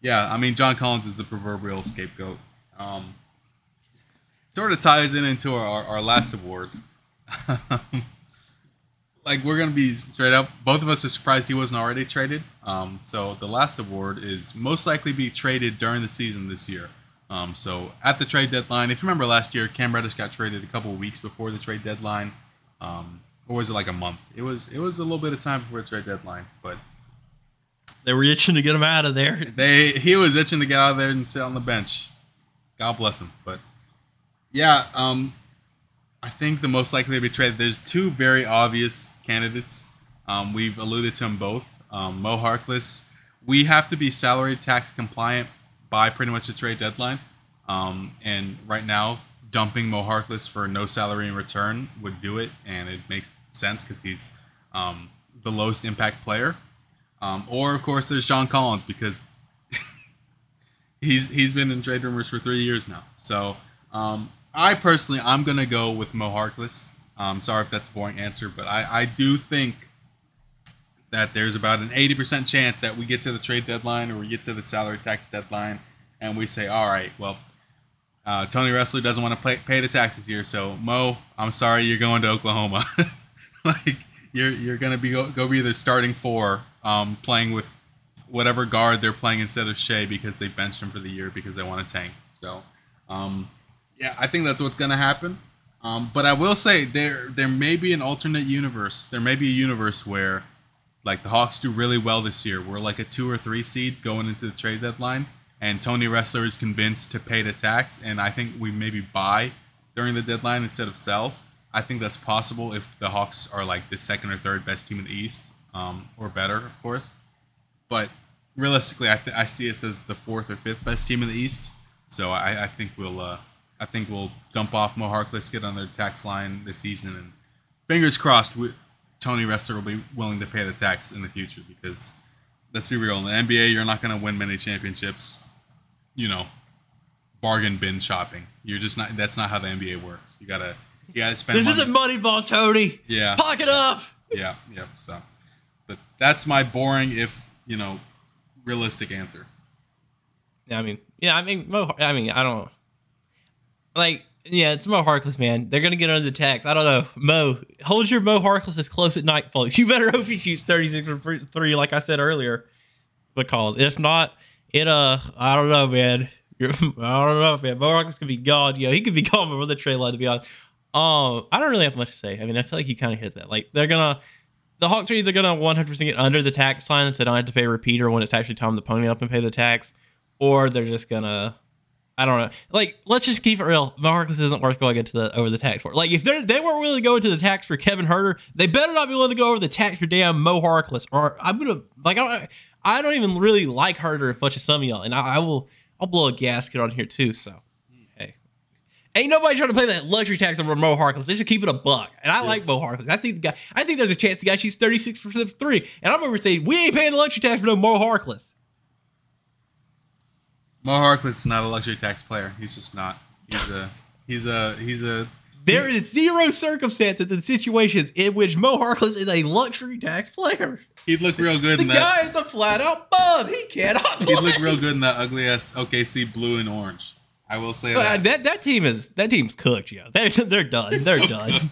yeah, I mean John Collins is the proverbial scapegoat. Um, sort of ties in into our, our, last award. like we're gonna be straight up. Both of us are surprised he wasn't already traded. Um, so the last award is most likely be traded during the season this year. Um, so at the trade deadline, if you remember last year, Cam Reddish got traded a couple weeks before the trade deadline, um, or was it like a month? It was it was a little bit of time before the trade deadline, but they were itching to get him out of there. They he was itching to get out of there and sit on the bench. God bless him, but yeah, um, I think the most likely to be traded. There's two very obvious candidates. Um, we've alluded to them both. Um, Mo Harkless. We have to be salary tax compliant by pretty much the trade deadline. Um, and right now, dumping Mo Harkless for no salary in return would do it, and it makes sense because he's um, the lowest impact player. Um, or of course, there's John Collins because he's he's been in trade rumors for three years now. So um, I personally, I'm gonna go with Mo Harkless. Um, sorry if that's a boring answer, but I, I do think that there's about an 80% chance that we get to the trade deadline or we get to the salary tax deadline and we say, all right, well, uh, Tony Ressler doesn't want to pay, pay the taxes here, so Mo, I'm sorry, you're going to Oklahoma. like you're you're gonna be go, go be the starting four, um, playing with whatever guard they're playing instead of Shai because they benched him for the year because they want to tank. So, um, yeah, I think that's what's gonna happen. Um, but I will say there there may be an alternate universe. There may be a universe where like the Hawks do really well this year. We're like a two or three seed going into the trade deadline, and Tony Ressler is convinced to pay the tax, and I think we maybe buy during the deadline instead of sell. I think that's possible if the Hawks are like the second or third best team in the East, um, or better, of course. But realistically, I, th- I see us as the fourth or fifth best team in the East. So I, I think we'll uh, I think we'll dump off Mo Harkless, get on their tax line this season, and fingers crossed, we, Tony Ressler will be willing to pay the tax in the future because let's be real, in the NBA, you're not going to win many championships. You know, bargain bin shopping. You're just not. That's not how the NBA works. You gotta you gotta spend. This money. isn't Moneyball, Tony. Yeah. Pocket up. Yeah, yeah. So, that's my boring, if you know, realistic answer. Yeah, I mean, yeah, I mean, Mo. I mean, I don't like. Yeah, it's Mo Harkless, man. They're gonna get under the tax. I don't know. Mo, hold your Mo Harkless as close at night, folks. You better hope he shoots thirty six for three, like I said earlier. Because if not, it uh, I don't know, man. I don't know, man. Mo Harkless could be gone. Yo, he could be gone before the trade line. To be honest, um, I don't really have much to say. I mean, I feel like you kind of hit that. Like they're gonna. The Hawks are either gonna 100% get under the tax line so they don't have to pay repeater when it's actually time to pony up and pay the tax, or they're just gonna I don't know. Like, let's just keep it real. Marcus isn't worth going into the over the tax for. Like, if they they weren't willing to go into the tax for Kevin Huerter, they better not be willing to go over the tax for damn Mo Harkless. Or I'm gonna like I don't I don't even really like Huerter as much as some of y'all, and I, I will I'll blow a gasket on here too. So ain't nobody trying to pay that luxury tax over Mo Harkless. They should keep it a buck. And I like Mo Harkless. I think the guy. I think there's a chance the guy shoots 36 percent three. And I remember saying we ain't paying the luxury tax for no Mo Harkless. Mo Harkless is not a luxury tax player. He's just not. He's a he's a he's a There is zero circumstances and situations in which Mo Harkless is a luxury tax player. he'd look real good The in that. guy is a flat out bum. He cannot play. He'd look real good in that ugly ass OKC blue and orange. I will say Uh, that. that that team is that team's cooked, yo. They, they're done. They're So done. good.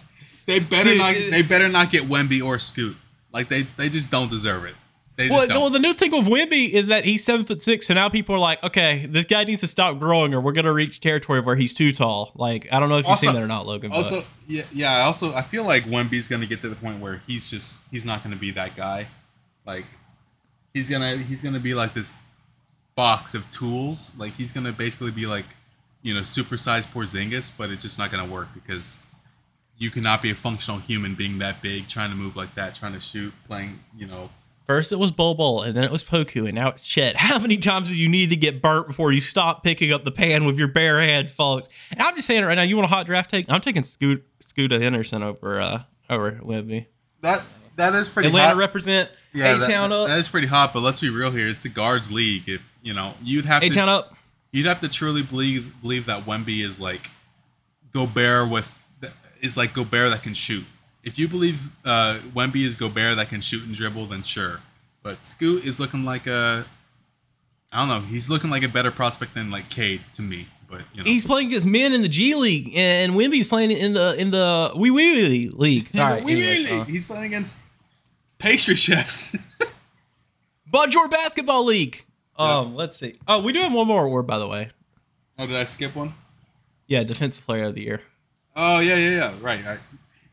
They better Dude, not. They better not get Wemby or Scoot. Like they they just don't deserve it. They just Well, well, the new thing with Wemby is that he's seven foot six, so now people are like, okay, this guy needs to stop growing, or we're gonna reach territory where he's too tall. Like, I don't know if you've Also- seen that or not, Logan. but- Also, yeah, yeah. I Also, I feel like Wemby's gonna get to the point where he's just he's not gonna be that guy. Like, he's gonna he's gonna be like this box of tools. Like he's gonna basically be like, you know, supersized Porzingis, but it's just not gonna work because you cannot be a functional human being that big, trying to move like that, trying to shoot, playing, you know. First it was Bol Bol, and then it was Poku, and now it's Chet. How many times do you need to get burnt before you stop picking up the pan with your bare hand, folks? And I'm just saying it right now. You want a hot draft take? I'm taking Scoot Scooter Henderson over uh over Wemby. That that is pretty. Atlanta hot. represent Yeah, A that- Town up. that is pretty hot. But let's be real here; it's a guards league. If you know, you'd have A to Town up. You'd have to truly believe believe that Wemby is like Gobert with is like Gobert that can shoot. If you believe uh, Wemby is Gobert that can shoot and dribble, then sure. But Scoot is looking like a I don't know. He's looking like a better prospect than like Cade to me. But you know, He's playing against men in the G League, and Wemby's playing in the in the Wee Wee League. Yeah, All but right, we anyways, really- uh, he's playing against pastry chefs. Budjor Basketball League. Um, let's see. Oh, we do have one more award, by the way. oh, did I skip one? Yeah, Defensive Player of the Year. Oh yeah, yeah, yeah. Right. right.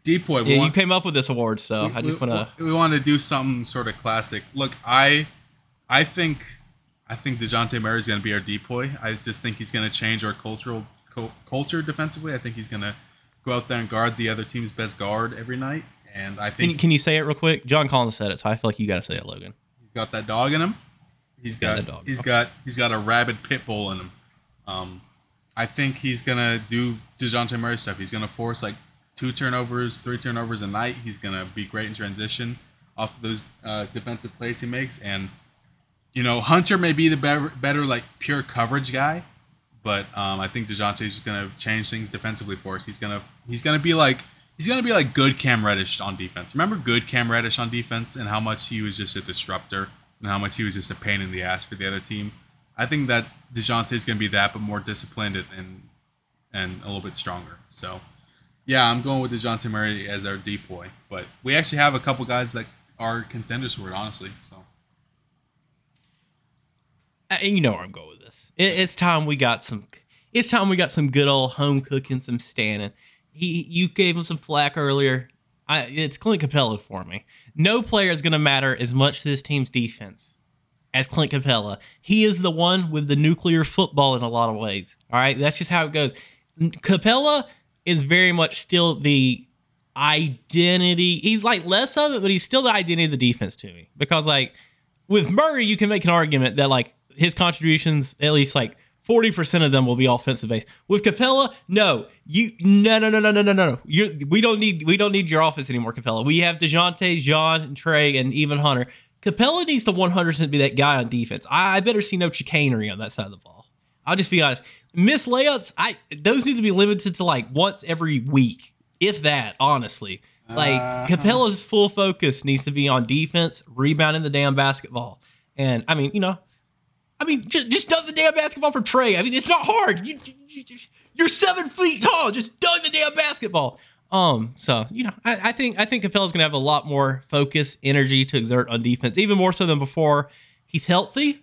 Depoy. we Yeah, you came up with this award, so I just want to. we want to do something sort of classic. Look, I I think I think Dejounte Murray is going to be our depoy. I just think he's going to change our cultural co- culture defensively. I think he's going to go out there and guard the other team's best guard every night. And I think you- can you say it real quick? John Collins said it, so I feel like you got to say it, Logan. he's got that dog in him. He's got the dog. he's got he's got a rabid pit bull in him. Um, I think he's gonna do Dejounte Murray stuff. He's gonna force like two turnovers, three turnovers a night. He's gonna be great in transition off of those uh, defensive plays he makes. And you know, Hunter may be the better, better like pure coverage guy, but um, I think Dejounte's just gonna change things defensively for us. He's gonna he's gonna be like he's gonna be like good Cam Reddish on defense. Remember good Cam Reddish on defense and how much he was just a disruptor and how much he was just a pain in the ass for the other team. I think that Dejounte is gonna be that, but more disciplined and and, a little bit stronger. So Yeah, I'm going with Dejounte Murray as our depoy, but we actually have a couple guys that are contenders for it, honestly. So Uh, And you know where I'm going with this. It, it's time we got some. It's time we got some good old home cooking, some standing. He, you gave him some flack earlier. I, it's Clint Capela for me. No player is going to matter as much to this team's defense as Clint Capela. He is the one with the nuclear football in a lot of ways. All right, that's just how it goes. Capela is very much still the identity. He's like less of it, but he's still the identity of the defense to me. Because like with Murray, you can make an argument that like his contributions, at least like forty percent of them, will be offensive based. With Capela, no, you no no no no no no no. You we don't need we don't need your offense anymore, Capela. We have Dejounte, John, and Trae, and even Hunter. Capela needs to one hundred percent be that guy on defense. I, I better see no chicanery on that side of the ball. I'll just be honest. Miss layups, I those need to be limited to like once every week, if that. Honestly, like Uh-huh. Capella's full focus needs to be on defense, rebounding the damn basketball. And I mean, you know, I mean, just just dunk the damn basketball for Trae. I mean, it's not hard. You, you, you you're seven feet tall. Just dunk the damn basketball. Um, so you know, I, I think I think Capela's gonna have a lot more focus, energy to exert on defense, even more so than before. He's healthy.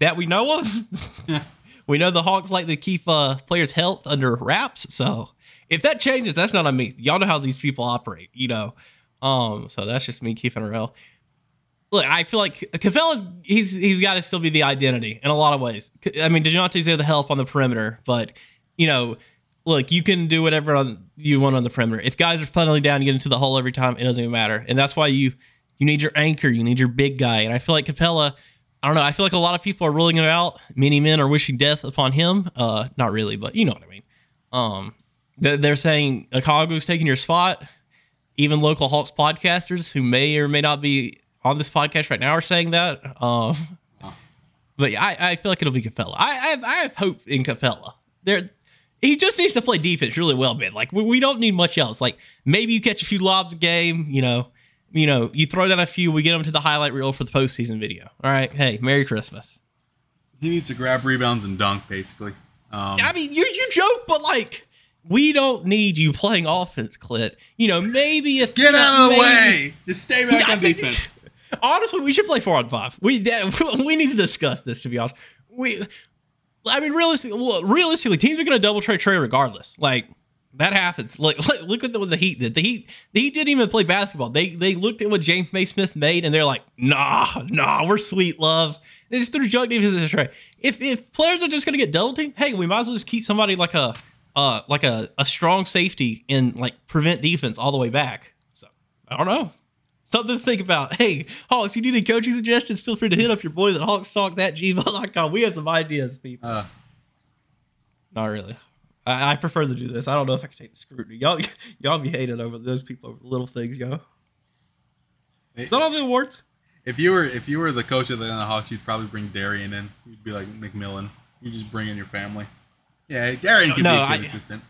That we know of. we know the Hawks like to keep uh, players' health under wraps. So if that changes, that's not on me. Y'all know how these people operate, you know. Um, so that's just me keeping it real. Look, I feel like Capela's he's he's got to still be the identity in a lot of ways. I mean, Dejounte's there to help on the perimeter, but you know, look, you can do whatever on, you want on the perimeter. If guys are funneling down, you get into the hole every time, it doesn't even matter. And that's why you you need your anchor, you need your big guy. And I feel like Capela, I don't know, I feel like a lot of people are ruling him out. Many men are wishing death upon him. Uh, not really, but you know what I mean. Um, they're, saying Okongwu's taking your spot. Even local Hawks podcasters who may or may not be on this podcast right now are saying that. Um, but yeah, I, I feel like it'll be Capela. I, I have I have hope in Capela. There, he just needs to play defense really well, man. Like we, we don't need much else. Like maybe you catch a few lobs a game. You know, you know, you throw down a few. We get them to the highlight reel for the postseason video. All right, hey, Merry Christmas. he needs to grab rebounds and dunk, basically. Um, I mean, you you joke, but like. We don't need you playing offense, Clint. You know, maybe if get out of the maybe- way. Just stay back Yeah, on defense. Honestly, we should play four on five. We we need to discuss this. To be honest, we. I mean, realistically, realistically, teams are going to double trade Trae regardless. Like that happens. Like, like look at the, what the Heat did. The Heat, the Heat didn't even play basketball. They they looked at what James May Smith made, and they're like, nah, nah, we're sweet love. They just threw junk defense at Trae. If if players are just going to get double teamed, hey, we might as well just keep somebody like a uh like a, a strong safety and like prevent defense all the way back. So I don't know. Something to think about. Hey, Hawks, you need any coaching suggestions? Feel free to hit up your boys at hoxtalks at gmail.com. We have some ideas, people. Uh, Not really. I, I prefer to do this. I don't know if I can take the scrutiny. Y'all, y'all be hated over those people over little things, yo. Is that all the awards? if you were if you were the coach of the Atlanta Hawks, you'd probably bring Darian in. You'd be like McMillan. You just bring in your family. Yeah, Darian could No, be a good I- assistant.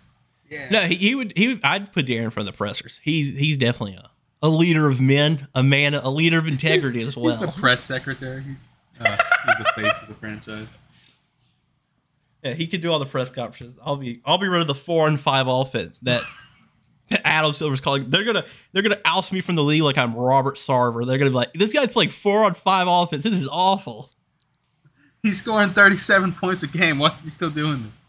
Yeah. No, he, he would. He, would, I'd put Darian in front of the pressers. He's he's definitely a, a leader of men, a man, a leader of integrity as well. He's the press secretary. He's uh, he's the face of the franchise. Yeah, he could do all the press conferences. I'll be I'll be rid of the four and five offense that, Adam Silver's calling. They're gonna they're gonna oust me from the league like I'm Robert Sarver. They're gonna be like, this guy's playing four on five offense. This is awful. He's scoring 37 points a game. What's he still doing this?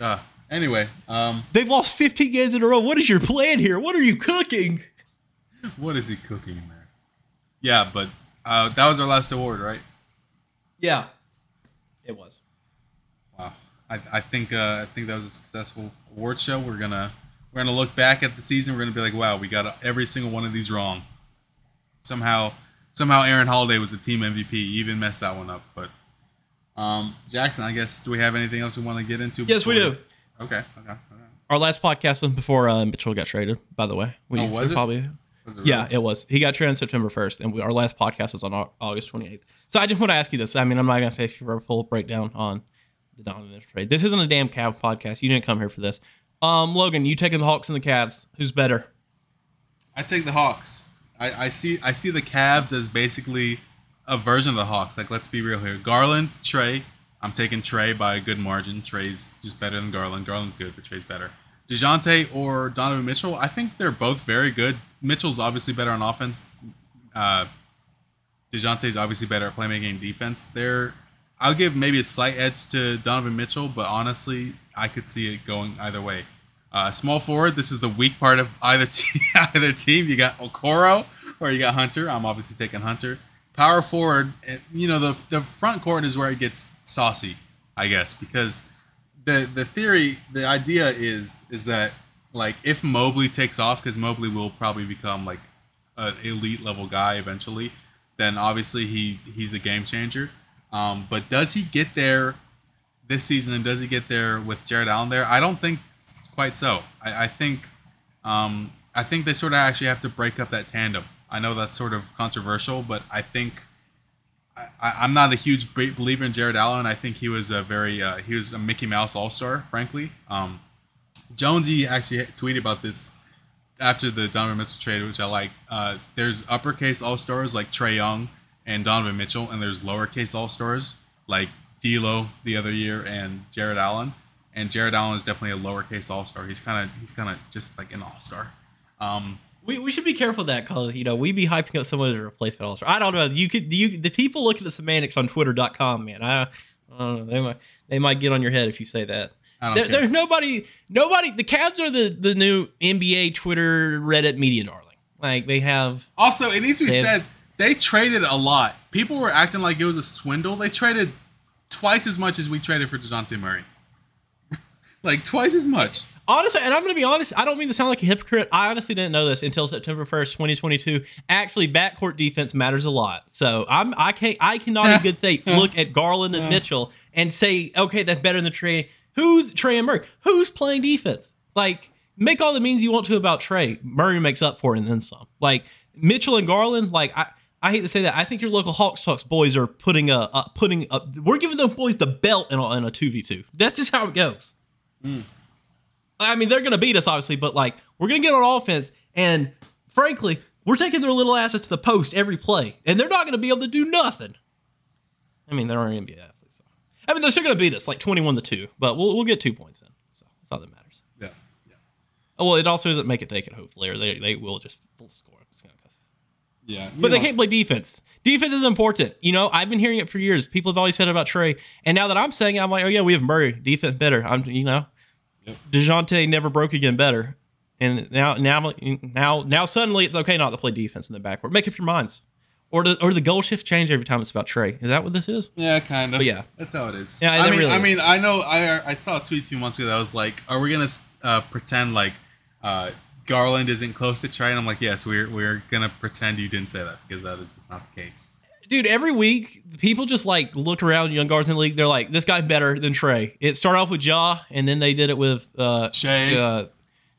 Uh, anyway, um, They've lost 15 games in a row. What is your plan here? What are you cooking? what is he cooking in there? Yeah, but uh, that was our last award, right? Yeah, it was. Wow. I, I think uh, I think that was a successful award show. We're gonna we're gonna look back at the season. We're gonna be like, wow, we got every single one of these wrong. Somehow somehow Aaron Holiday was the team MVP. He even messed that one up. But um, Jackson, I guess do we have anything else we want to get into? Yes, we do. Okay. Okay. okay. Our last podcast was before uh, Mitchell got traded. By the way, we Oh, was it? probably Was it Yeah, really? it was. He got traded on September 1st, and we, our last podcast was on August 28th. So I just want to ask you this. I mean, I'm not going to say for a full breakdown on the Donovan trade. This isn't a damn Cav podcast. You didn't come here for this. Um, Logan, you taking the Hawks and the Cavs? Who's better? I take the Hawks. I, I see I see the Cavs as basically a version of the Hawks. Like let's be real here. Garland, Trae. I'm taking Trae by a good margin. Trae's just better than Garland. Garland's good, but Trae's better. Dejounte or Donovan Mitchell. I think they're both very good. Mitchell's obviously better on offense. Uh, Dejounte's obviously better at playmaking and defense. They're I'll give maybe a slight edge to Donovan Mitchell, but honestly, I could see it going either way. Uh, small forward, this is the weak part of either team. either team, you got Okoro or you got Hunter. I'm obviously taking Hunter. Power forward, you know the the front court is where it gets saucy, I guess, because the the theory, the idea is is that like if Mobley takes off, because Mobley will probably become like an elite level guy eventually, then obviously he he's a game changer. Um, but does he get there this season, and does he get there with Jarrett Allen there? I don't think quite so. I, I think um, I think they sort of actually have to break up that tandem. I know that's sort of controversial, but I think I, am not a huge believer in Jarrett Allen. I think he was a very uh, he was a Mickey Mouse All Star, frankly. Um, Jonesy actually tweeted about this after the Donovan Mitchell trade, which I liked. Uh, there's uppercase All Stars like Trae Young and Donovan Mitchell, and there's lowercase All Stars like D'Lo the other year and Jarrett Allen. And Jarrett Allen is definitely a lowercase All Star. He's kind of he's kind of just like an All Star. Um, we, we should be careful of that because you know we be hyping up someone as a replacement all. I don't know. You could you the people looking at semantics on Twitter.com, man. I, I don't know. They might they might get on your head if you say that. There, there's nobody nobody. The Cavs are the the new NBA Twitter Reddit media darling. Like they have. Also, it needs to be they said have, they traded a lot. People were acting like it was a swindle. They traded twice as much as we traded for Dejounte Murray. like twice as much honestly, and I'm going to be honest, I don't mean to sound like a hypocrite. I honestly didn't know this until September 1st, 2022. Actually, backcourt defense matters a lot. So I'm I can't I cannot in good faith look at Garland and Mitchell and say, okay, that's better than Trae. Who's Trae and Murray? Who's playing defense? Like, make all the means you want to about Trae. Murray makes up for it and then some. Like Mitchell and Garland, like I. I hate to say that. I think your local HoxTalks boys are putting a, a putting a, we're giving them boys the belt in a, in a 2v2. That's just how it goes. Mm. I mean, they're going to beat us, obviously, but like we're going to get on offense, and frankly, we're taking their little assets to the post every play, and they're not going to be able to do nothing. I mean, they're NBA athletes. So. I mean, they're still going to beat us like twenty-one to two, but we'll we'll get two points in, so that's all that matters. Yeah, yeah. Oh well, it also doesn't make it take it. Hopefully, or they they will just full score. Yeah, but know. they can't play defense. Defense is important. You know, I've been hearing it for years. People have always said about Trae. and now that I'm saying it, I'm like, oh yeah, we have Murray. Defense better. I'm, you know, Yep. Dejounte never broke again better, and now now now now suddenly it's okay not to play defense in the backcourt. Make up your minds. Or, the or the goal shift change every time it's about Trae. Is that what this is? Yeah, kind of. But yeah, that's how it is. Yeah, I mean, really I mean, I know. I I saw a tweet a few months ago that was like, "Are we gonna uh, pretend like uh, Garland isn't close to Trae?" And I'm like, "Yes, we're we're gonna pretend you didn't say that because that is just not the case." Dude, every week people just like look around young guards in the league. They're like, this guy's better than Trae. It started off with Ja, and then they did it with uh, Shai. Uh,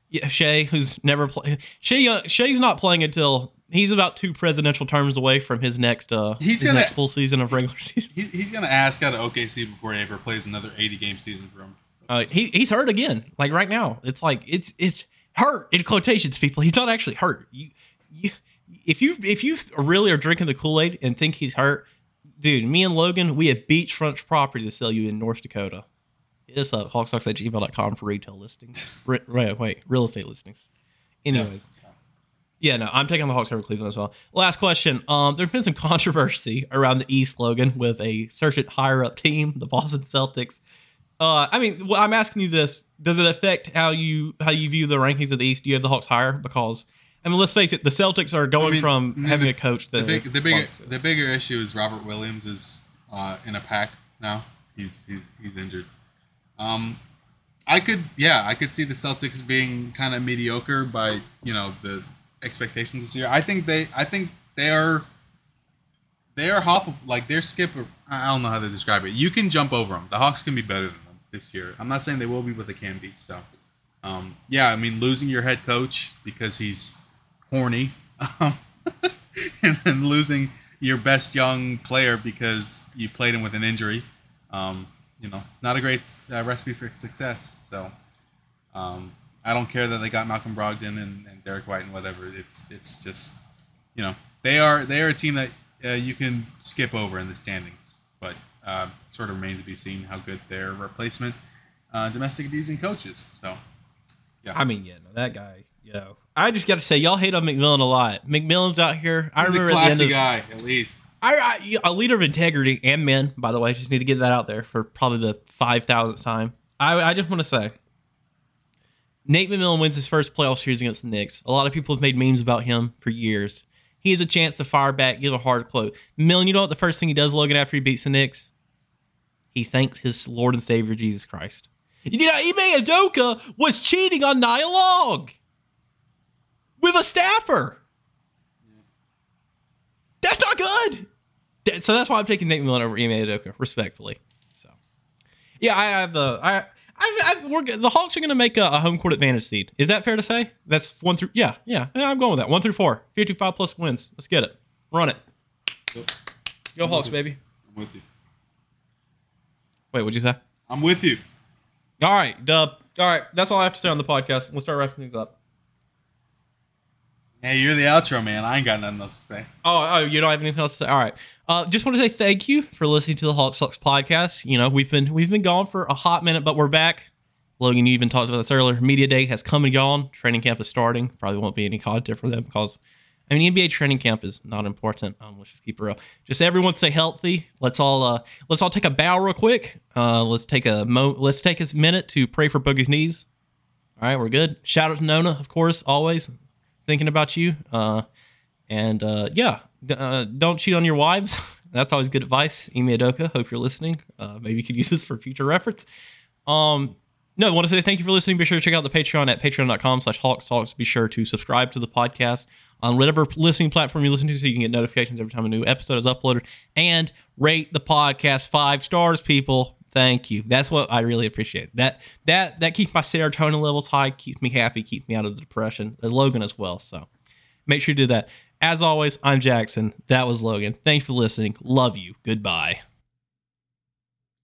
yeah, Shai, who's never played. Shai, uh, Shai's not playing until he's about two presidential terms away from his next uh he's his gonna, next full season of regular season. He, he's gonna ask out of OKC before he ever plays another 80 game season for him. Uh, he he's hurt again. Like right now, it's like it's it's hurt in quotations, people. He's not actually hurt. You you if you if you really are drinking the Kool Aid and think he's hurt, dude, me and Logan, we have beachfront property to sell you in North Dakota. Hit us up, hawksox at gmail.com for retail listings. right, wait, real estate listings. Anyways. Yeah. Yeah, no, I'm taking the Hawks over Cleveland as well. Last question. Um, there's been some controversy around the East, Logan, with a certain higher up team, the Boston Celtics. Uh, I mean, well, I'm asking you this: Does it affect how you how you view the rankings of the East? Do you have the Hawks higher? Because I mean, let's face it, the Celtics are going I mean, from having the, a coach that the, big, the bigger the bigger issue is Robert Williams is uh, in a pack now. He's he's he's injured. Um, I could yeah, I could see the Celtics being kind of mediocre by you know the expectations this year. I think they I think they are they are hop like they're skip. I don't know how to describe it. You can jump over them. The Hawks can be better than them this year. I'm not saying they will be, but they can be. So, um, yeah, I mean losing your head coach because he's horny, um, and then losing your best young player because you played him with an injury. Um, you know, it's not a great uh, recipe for success. So um, I don't care that they got Malcolm Brogdon and, and, Derrick White and whatever. It's it's just you know they are they are a team that uh, you can skip over in the standings, but uh, sort of remains to be seen how good their replacement uh, domestic abusing coaches. So Yeah. I mean, yeah, no, that guy, you know, I just got to say, y'all hate on McMillan a lot. McMillan's out here. I He's a remember at the end classy of guy, at least. I, I, a leader of integrity and men, by the way. Just need to get that out there for probably the five thousandth time. I, I just want to say, Nate McMillan wins his first playoff series against the Knicks. A lot of people have made memes about him for years. He has a chance to fire back, give a hard quote. McMillan, you know what the first thing he does, Logan, after he beats the Knicks? He thanks his Lord and Savior Jesus Christ. You know, Ime Udoka was cheating on Nia Long with a staffer. That's not good. So that's why I'm taking Nate McMillan over Ime Udoka, respectfully. So, yeah, I have the I. I, I, we're, the Hawks are going to make a, a home court advantage seed. Is that fair to say? That's one through. Yeah, yeah. yeah, I'm going with that. One through four. 55 plus wins. Let's get it. Run it. Yep. Go Hawks, baby. I'm with you. Wait, what'd you say? I'm with you. All right, Dub. All right, that's all I have to say on the podcast. Let's start wrapping things up. Hey, you're the outro man. I ain't got nothing else to say. Oh, oh, you don't have anything else to say? All right. Uh, just want to say thank you for listening to the HoxTalks podcast. You know, we've been we've been gone for a hot minute, but we're back. Logan, you even talked about this earlier. Media day has come and gone. Training camp is starting. Probably won't be any content for them because I mean NBA training camp is not important. Um, let's just keep it real. Just everyone stay healthy. Let's all uh let's all take a bow real quick. Uh, let's take a mo. Let's take a minute to pray for Boogie's knees. All right, we're good. Shout out to Nona, of course, always thinking about you. Uh, and uh, yeah, uh, don't cheat on your wives. That's always good advice. Ime Udoka, hope you're listening. Uh, maybe you could use this for future reference. Um, no, I want to say thank you for listening. Be sure to check out the Patreon at patreon.com slash Talks. Be sure to subscribe to the podcast on whatever listening platform you listen to so you can get notifications every time a new episode is uploaded. And rate the podcast five stars, people. Thank you. That's what I really appreciate. That that that keeps my serotonin levels high, keeps me happy, keeps me out of the depression. Uh, Logan as well. So make sure you do that. As always, I'm Jackson. That was Logan. Thanks for listening. Love you. Goodbye.